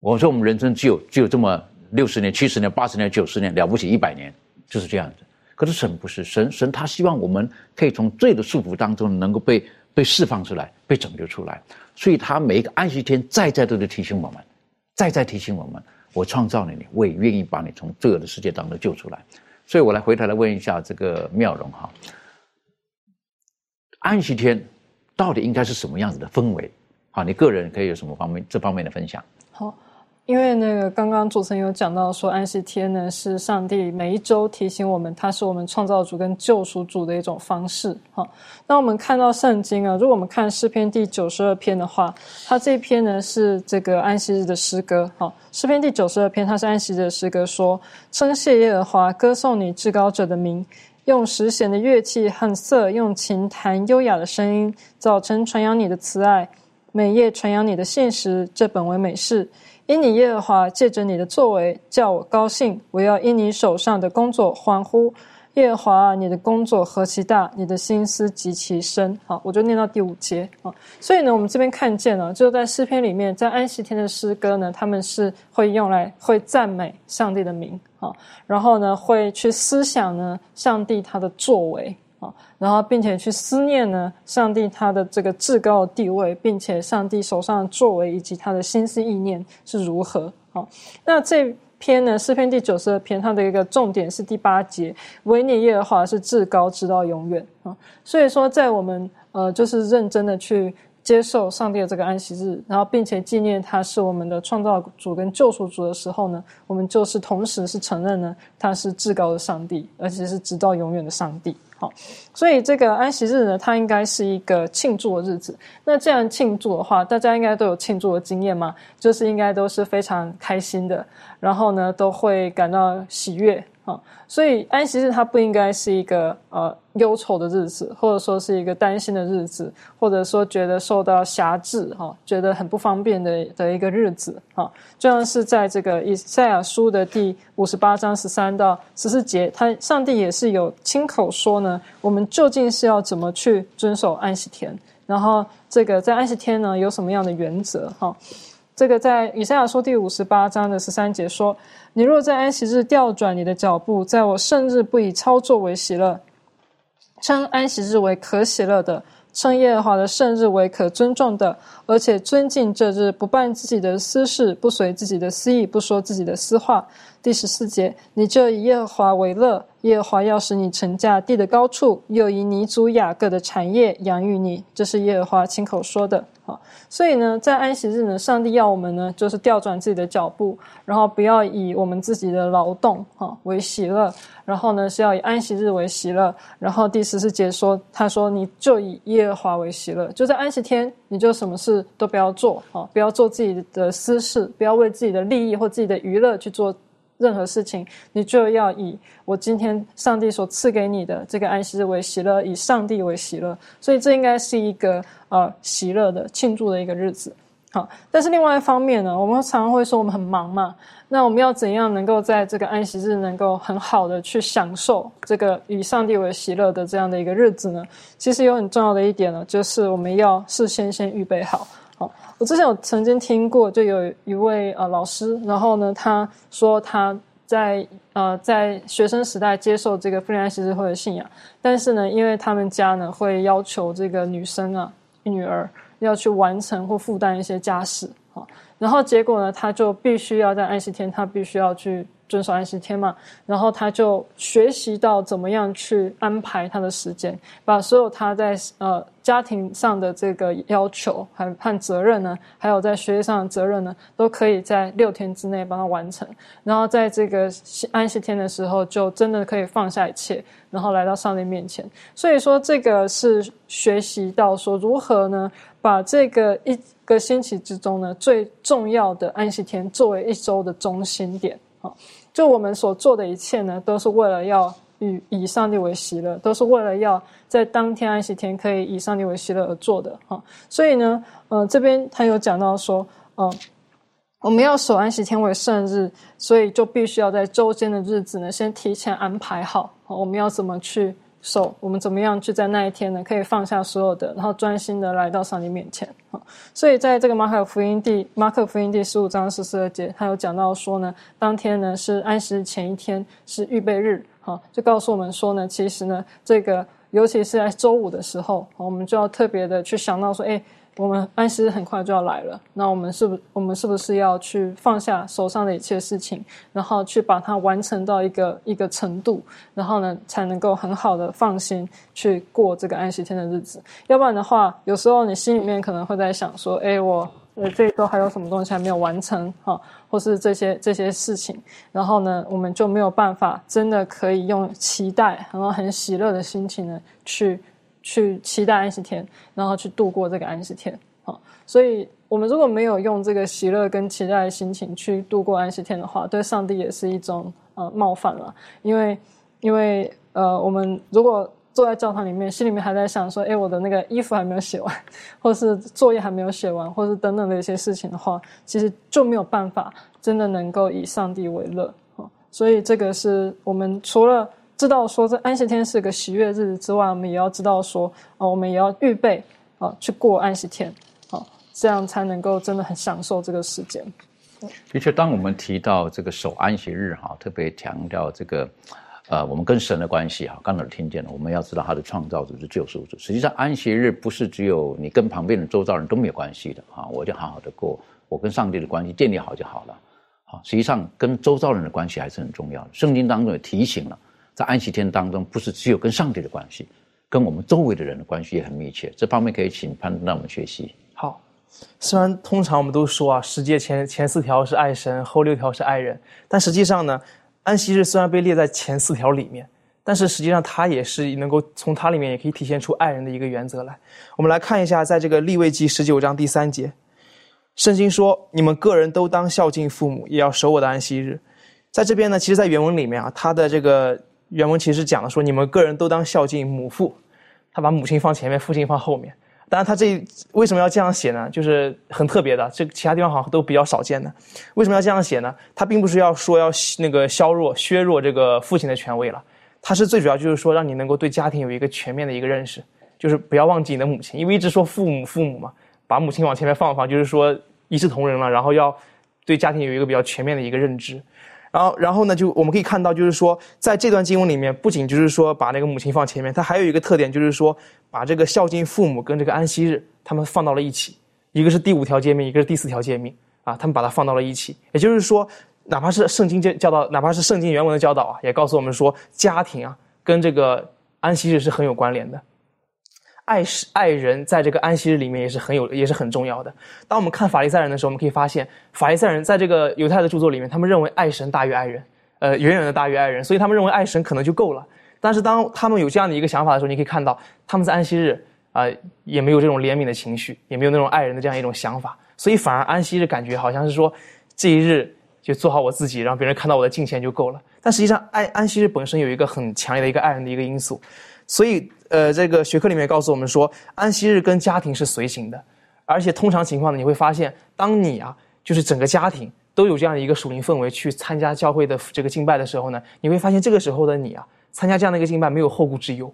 我说我们人生只有只有这么六十年、七十年、八十年、九十年，了不起一百年。就是这样子，可是神不是神，神他希望我们可以从罪的束缚当中能够被被释放出来，被拯救出来，所以他每一个安息天再再都在提醒我们，再再提醒我们，我创造了你，我也愿意把你从罪恶的世界当中救出来，所以我来回头来问一下这个妙容哈，安息天到底应该是什么样子的氛围？好，你个人可以有什么方面这方面的分享？好。因为那个刚刚主持人有讲到说，安息天呢是上帝每一周提醒我们，它是我们创造主跟救赎主的一种方式。哈，那我们看到圣经啊，如果我们看诗篇第九十二篇的话，它这篇呢是这个安息日的诗歌。哈，诗篇第九十二篇它是安息日的诗歌，说称谢耶和华，歌颂你至高者的名，用十弦的乐器和瑟，用琴弹优雅的声音，早晨传扬你的慈爱，每夜传扬你的现实，这本为美事。因你耶和华借着你的作为叫我高兴，我要因你手上的工作欢呼。耶和华，你的工作何其大，你的心思极其深。好，我就念到第五节啊。所以呢，我们这边看见了，就在诗篇里面，在安息天的诗歌呢，他们是会用来会赞美上帝的名啊，然后呢，会去思想呢上帝他的作为。啊，然后并且去思念呢，上帝他的这个至高的地位，并且上帝手上的作为以及他的心思意念是如何？啊，那这篇呢诗篇第九十二篇，它的一个重点是第八节，维尼耶和华是至高，直到永远啊。所以说，在我们呃就是认真的去接受上帝的这个安息日，然后并且纪念他是我们的创造主跟救赎主的时候呢，我们就是同时是承认呢他是至高的上帝，而且是直到永远的上帝。好，所以这个安息日呢，它应该是一个庆祝的日子。那这样庆祝的话，大家应该都有庆祝的经验嘛？就是应该都是非常开心的，然后呢，都会感到喜悦。啊，所以安息日它不应该是一个呃忧愁的日子，或者说是一个担心的日子，或者说觉得受到辖制哈，觉得很不方便的的一个日子哈。就像是在这个以赛亚书的第五十八章十三到十四节，他上帝也是有亲口说呢，我们究竟是要怎么去遵守安息天，然后这个在安息天呢有什么样的原则哈？这个在以赛亚书第五十八章的十三节说：“你若在安息日调转你的脚步，在我圣日不以操作为喜乐，称安息日为可喜乐的，称耶和华的圣日为可尊重的，而且尊敬这日，不办自己的私事，不随自己的私意，不说自己的私话。”第十四节，你就以耶和华为乐。耶和华要使你乘驾地的高处，又以尼祖雅各的产业养育你。这是耶和华亲口说的。好，所以呢，在安息日呢，上帝要我们呢，就是调转自己的脚步，然后不要以我们自己的劳动哈为喜乐，然后呢是要以安息日为喜乐。然后第十四节说，他说你就以耶和华为喜乐，就在安息天，你就什么事都不要做哈，不要做自己的私事，不要为自己的利益或自己的娱乐去做。任何事情，你就要以我今天上帝所赐给你的这个安息日为喜乐，以上帝为喜乐，所以这应该是一个呃喜乐的庆祝的一个日子。好，但是另外一方面呢，我们常常会说我们很忙嘛，那我们要怎样能够在这个安息日能够很好的去享受这个以上帝为喜乐的这样的一个日子呢？其实有很重要的一点呢，就是我们要事先先预备好。我之前有曾经听过，就有一位呃老师，然后呢，他说他在呃在学生时代接受这个弗里安息日会的信仰，但是呢，因为他们家呢会要求这个女生啊女儿要去完成或负担一些家事啊，然后结果呢，他就必须要在安息天，他必须要去遵守安息天嘛，然后他就学习到怎么样去安排他的时间，把所有他在呃家庭上的这个要求还和责任呢，还有在学业上的责任呢，都可以在六天之内帮他完成。然后在这个安息天的时候，就真的可以放下一切，然后来到上帝面前。所以说，这个是学习到说如何呢，把这个一。个星期之中呢，最重要的安息天作为一周的中心点好，就我们所做的一切呢，都是为了要与以上帝为喜乐，都是为了要在当天安息天可以以上帝为喜乐而做的哈。所以呢，呃，这边他有讲到说，嗯，我们要守安息天为圣日，所以就必须要在周间的日子呢，先提前安排好，我们要怎么去。守，我们怎么样去在那一天呢？可以放下所有的，然后专心的来到上帝面前啊！所以在这个马可福音第马可福音第十五章十四节，他有讲到说呢，当天呢是安息前一天，是预备日，啊，就告诉我们说呢，其实呢，这个尤其是在周五的时候，我们就要特别的去想到说，哎。我们安息日很快就要来了，那我们是不，我们是不是要去放下手上的一切事情，然后去把它完成到一个一个程度，然后呢，才能够很好的放心去过这个安息天的日子。要不然的话，有时候你心里面可能会在想说，哎，我呃这一周还有什么东西还没有完成哈，或是这些这些事情，然后呢，我们就没有办法真的可以用期待，然后很喜乐的心情呢去。去期待安息天，然后去度过这个安息天，好，所以我们如果没有用这个喜乐跟期待的心情去度过安息天的话，对上帝也是一种呃冒犯了，因为因为呃，我们如果坐在教堂里面，心里面还在想说，哎，我的那个衣服还没有写完，或是作业还没有写完，或是等等的一些事情的话，其实就没有办法真的能够以上帝为乐啊，所以这个是我们除了。知道说这安息天是个喜悦日子之外，我们也要知道说啊，我们也要预备啊去过安息天，啊，这样才能够真的很享受这个时间。的确，当我们提到这个守安息日哈，特别强调这个呃，我们跟神的关系哈，刚才听见了，我们要知道他的创造主是救赎主。实际上，安息日不是只有你跟旁边的周遭人都没有关系的啊，我就好好的过，我跟上帝的关系建立好就好了。好，实际上跟周遭人的关系还是很重要的。圣经当中也提醒了。在安息天当中，不是只有跟上帝的关系，跟我们周围的人的关系也很密切。这方面可以请潘让我们学习。好，虽然通常我们都说啊，十诫前前四条是爱神，后六条是爱人，但实际上呢，安息日虽然被列在前四条里面，但是实际上它也是能够从它里面也可以体现出爱人的一个原则来。我们来看一下，在这个立位记十九章第三节，圣经说：“你们个人都当孝敬父母，也要守我的安息日。”在这边呢，其实，在原文里面啊，它的这个。原文其实讲了说，你们个人都当孝敬母父，他把母亲放前面，父亲放后面。当然，他这为什么要这样写呢？就是很特别的，这其他地方好像都比较少见的。为什么要这样写呢？他并不是要说要那个削弱、削弱这个父亲的权威了，他是最主要就是说让你能够对家庭有一个全面的一个认识，就是不要忘记你的母亲，因为一直说父母父母嘛，把母亲往前面放放，就是说一视同仁了，然后要对家庭有一个比较全面的一个认知。然后，然后呢？就我们可以看到，就是说，在这段经文里面，不仅就是说把那个母亲放前面，它还有一个特点，就是说把这个孝敬父母跟这个安息日，他们放到了一起。一个是第五条诫命，一个是第四条诫命，啊，他们把它放到了一起。也就是说，哪怕是圣经教教导，哪怕是圣经原文的教导啊，也告诉我们说，家庭啊跟这个安息日是很有关联的。爱是爱人，在这个安息日里面也是很有，也是很重要的。当我们看法利赛人的时候，我们可以发现，法利赛人在这个犹太的著作里面，他们认为爱神大于爱人，呃，远远的大于爱人，所以他们认为爱神可能就够了。但是当他们有这样的一个想法的时候，你可以看到，他们在安息日啊，也没有这种怜悯的情绪，也没有那种爱人的这样一种想法，所以反而安息日感觉好像是说，这一日就做好我自己，让别人看到我的敬虔就够了。但实际上，安安息日本身有一个很强烈的一个爱人的一个因素，所以。呃，这个学科里面告诉我们说，安息日跟家庭是随行的，而且通常情况呢，你会发现，当你啊，就是整个家庭都有这样的一个属灵氛围去参加教会的这个敬拜的时候呢，你会发现这个时候的你啊，参加这样的一个敬拜没有后顾之忧，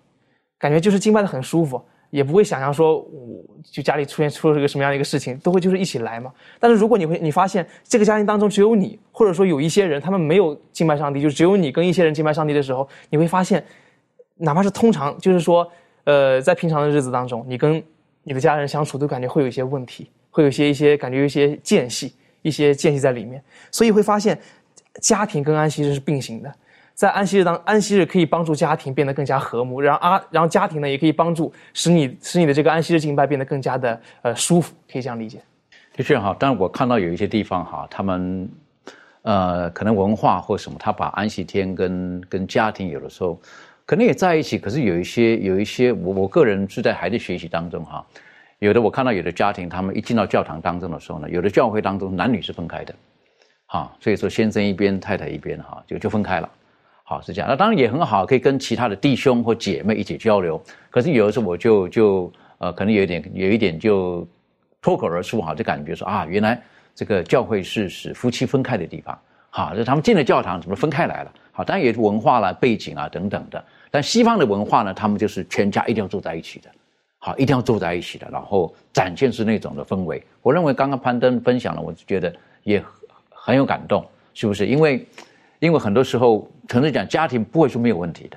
感觉就是敬拜的很舒服，也不会想象说，我就家里出现出了一个什么样的一个事情，都会就是一起来嘛。但是如果你会你发现这个家庭当中只有你，或者说有一些人他们没有敬拜上帝，就只有你跟一些人敬拜上帝的时候，你会发现。哪怕是通常，就是说，呃，在平常的日子当中，你跟你的家人相处，都感觉会有一些问题，会有一些一些感觉有一些间隙，一些间隙在里面。所以会发现，家庭跟安息日是并行的。在安息日当安息日可以帮助家庭变得更加和睦，然后啊，然后家庭呢也可以帮助使你使你的这个安息日敬拜变得更加的呃舒服，可以这样理解。的确哈，但我看到有一些地方哈，他们呃可能文化或什么，他把安息天跟跟家庭有的时候可能也在一起，可是有一些有一些我我个人是在还在学习当中哈，有的我看到有的家庭他们一进到教堂当中的时候呢，有的教会当中男女是分开的，哈，所以说先生一边太太一边哈就就分开了。好是这样，那当然也很好，可以跟其他的弟兄或姐妹一起交流。可是有的时候我就就呃，可能有一点有一点就脱口而出哈，就感觉说啊，原来这个教会是使夫妻分开的地方。好，就他们进了教堂怎么分开来了？好，当然也是文化啦、背景啊等等的。但西方的文化呢，他们就是全家一定要住在一起的，好，一定要住在一起的，然后展现是那种的氛围。我认为刚刚攀登分享了，我就觉得也很有感动，是不是？因为。因为很多时候，诚实讲，家庭不会是没有问题的，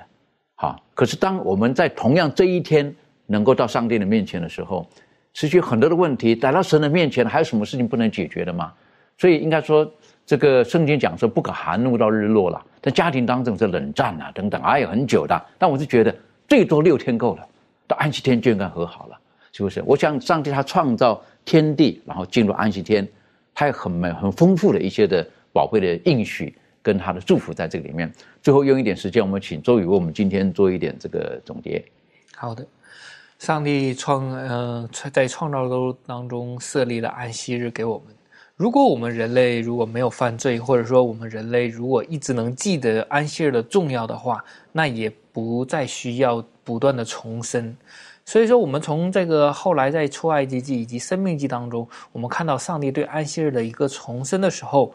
好。可是当我们在同样这一天能够到上帝的面前的时候，失去很多的问题，来到神的面前，还有什么事情不能解决的吗？所以应该说，这个圣经讲说不可含怒到日落了。在家庭当中是冷战啊等等，哎呀很久的。但我是觉得最多六天够了，到安息天就应该和好了，是不是？我想上帝他创造天地，然后进入安息天，他有很美很丰富的一些的宝贵的应许。跟他的祝福在这里面。最后用一点时间，我们请周宇为我们今天做一点这个总结。好的，上帝创呃在创造都当中设立了安息日给我们。如果我们人类如果没有犯罪，或者说我们人类如果一直能记得安息日的重要的话，那也不再需要不断的重生。所以说，我们从这个后来在出埃及记以及生命记当中，我们看到上帝对安息日的一个重生的时候，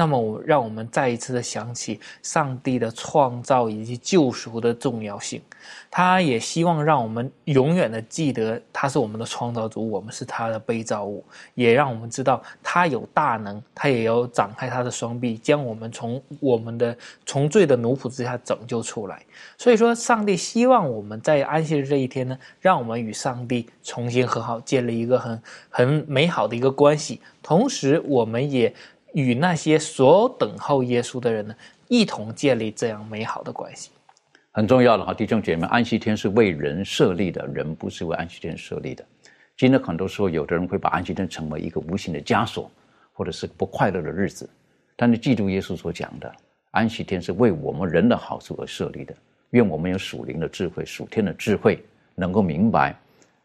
那么我让我们再一次的想起上帝的创造以及救赎的重要性。他也希望让我们永远的记得他是我们的创造主，我们是他的被造物，也让我们知道他有大能，他也要展开他的双臂，将我们从我们的从罪的奴仆之下拯救出来。所以说，上帝希望我们在安息日这一天呢，让我们与上帝重新和好，建立一个很很美好的一个关系。同时，我们也与那些所等候耶稣的人呢，一同建立这样美好的关系。很重要的哈，弟兄姐妹，安息天是为人设立的，人不是为安息天设立的。今天很多时候，有的人会把安息天成为一个无形的枷锁，或者是不快乐的日子。但是记住耶稣所讲的，安息天是为我们人的好处而设立的。愿我们有属灵的智慧、属天的智慧，能够明白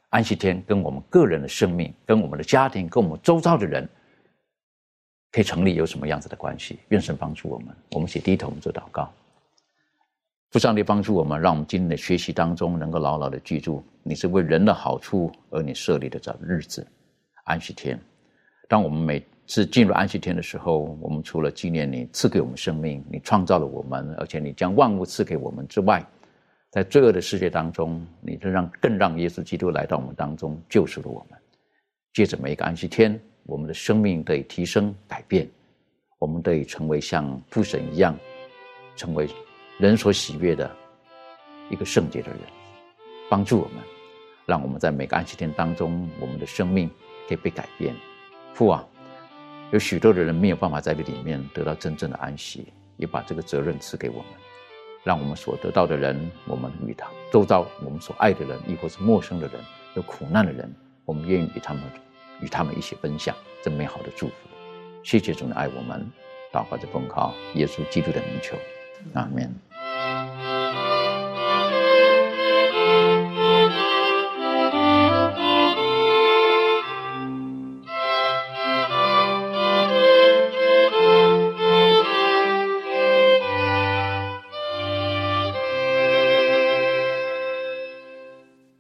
安息天跟我们个人的生命、跟我们的家庭、跟我们周遭的人可以成立有什么样子的关系。愿神帮助我们，我们写低头我们做祷告。父上帝帮助我们，让我们今天的学习当中能够牢牢的记住，你是为人的好处而你设立的这日子，安息天。当我们每次进入安息天的时候，我们除了纪念你赐给我们生命，你创造了我们，而且你将万物赐给我们之外，在罪恶的世界当中，你就让更让耶稣基督来到我们当中救赎了我们。借着每一个安息天，我们的生命得以提升改变，我们得以成为像父神一样，成为。人所喜悦的一个圣洁的人，帮助我们，让我们在每个安息天当中，我们的生命可以被改变。父啊，有许多的人没有办法在这里面得到真正的安息，也把这个责任赐给我们，让我们所得到的人，我们与他周遭我们所爱的人，亦或是陌生的人，有苦难的人，我们愿意与他们与他们一起分享这美好的祝福。谢谢主的爱我们，祷告着奉靠耶稣基督的名求。阿门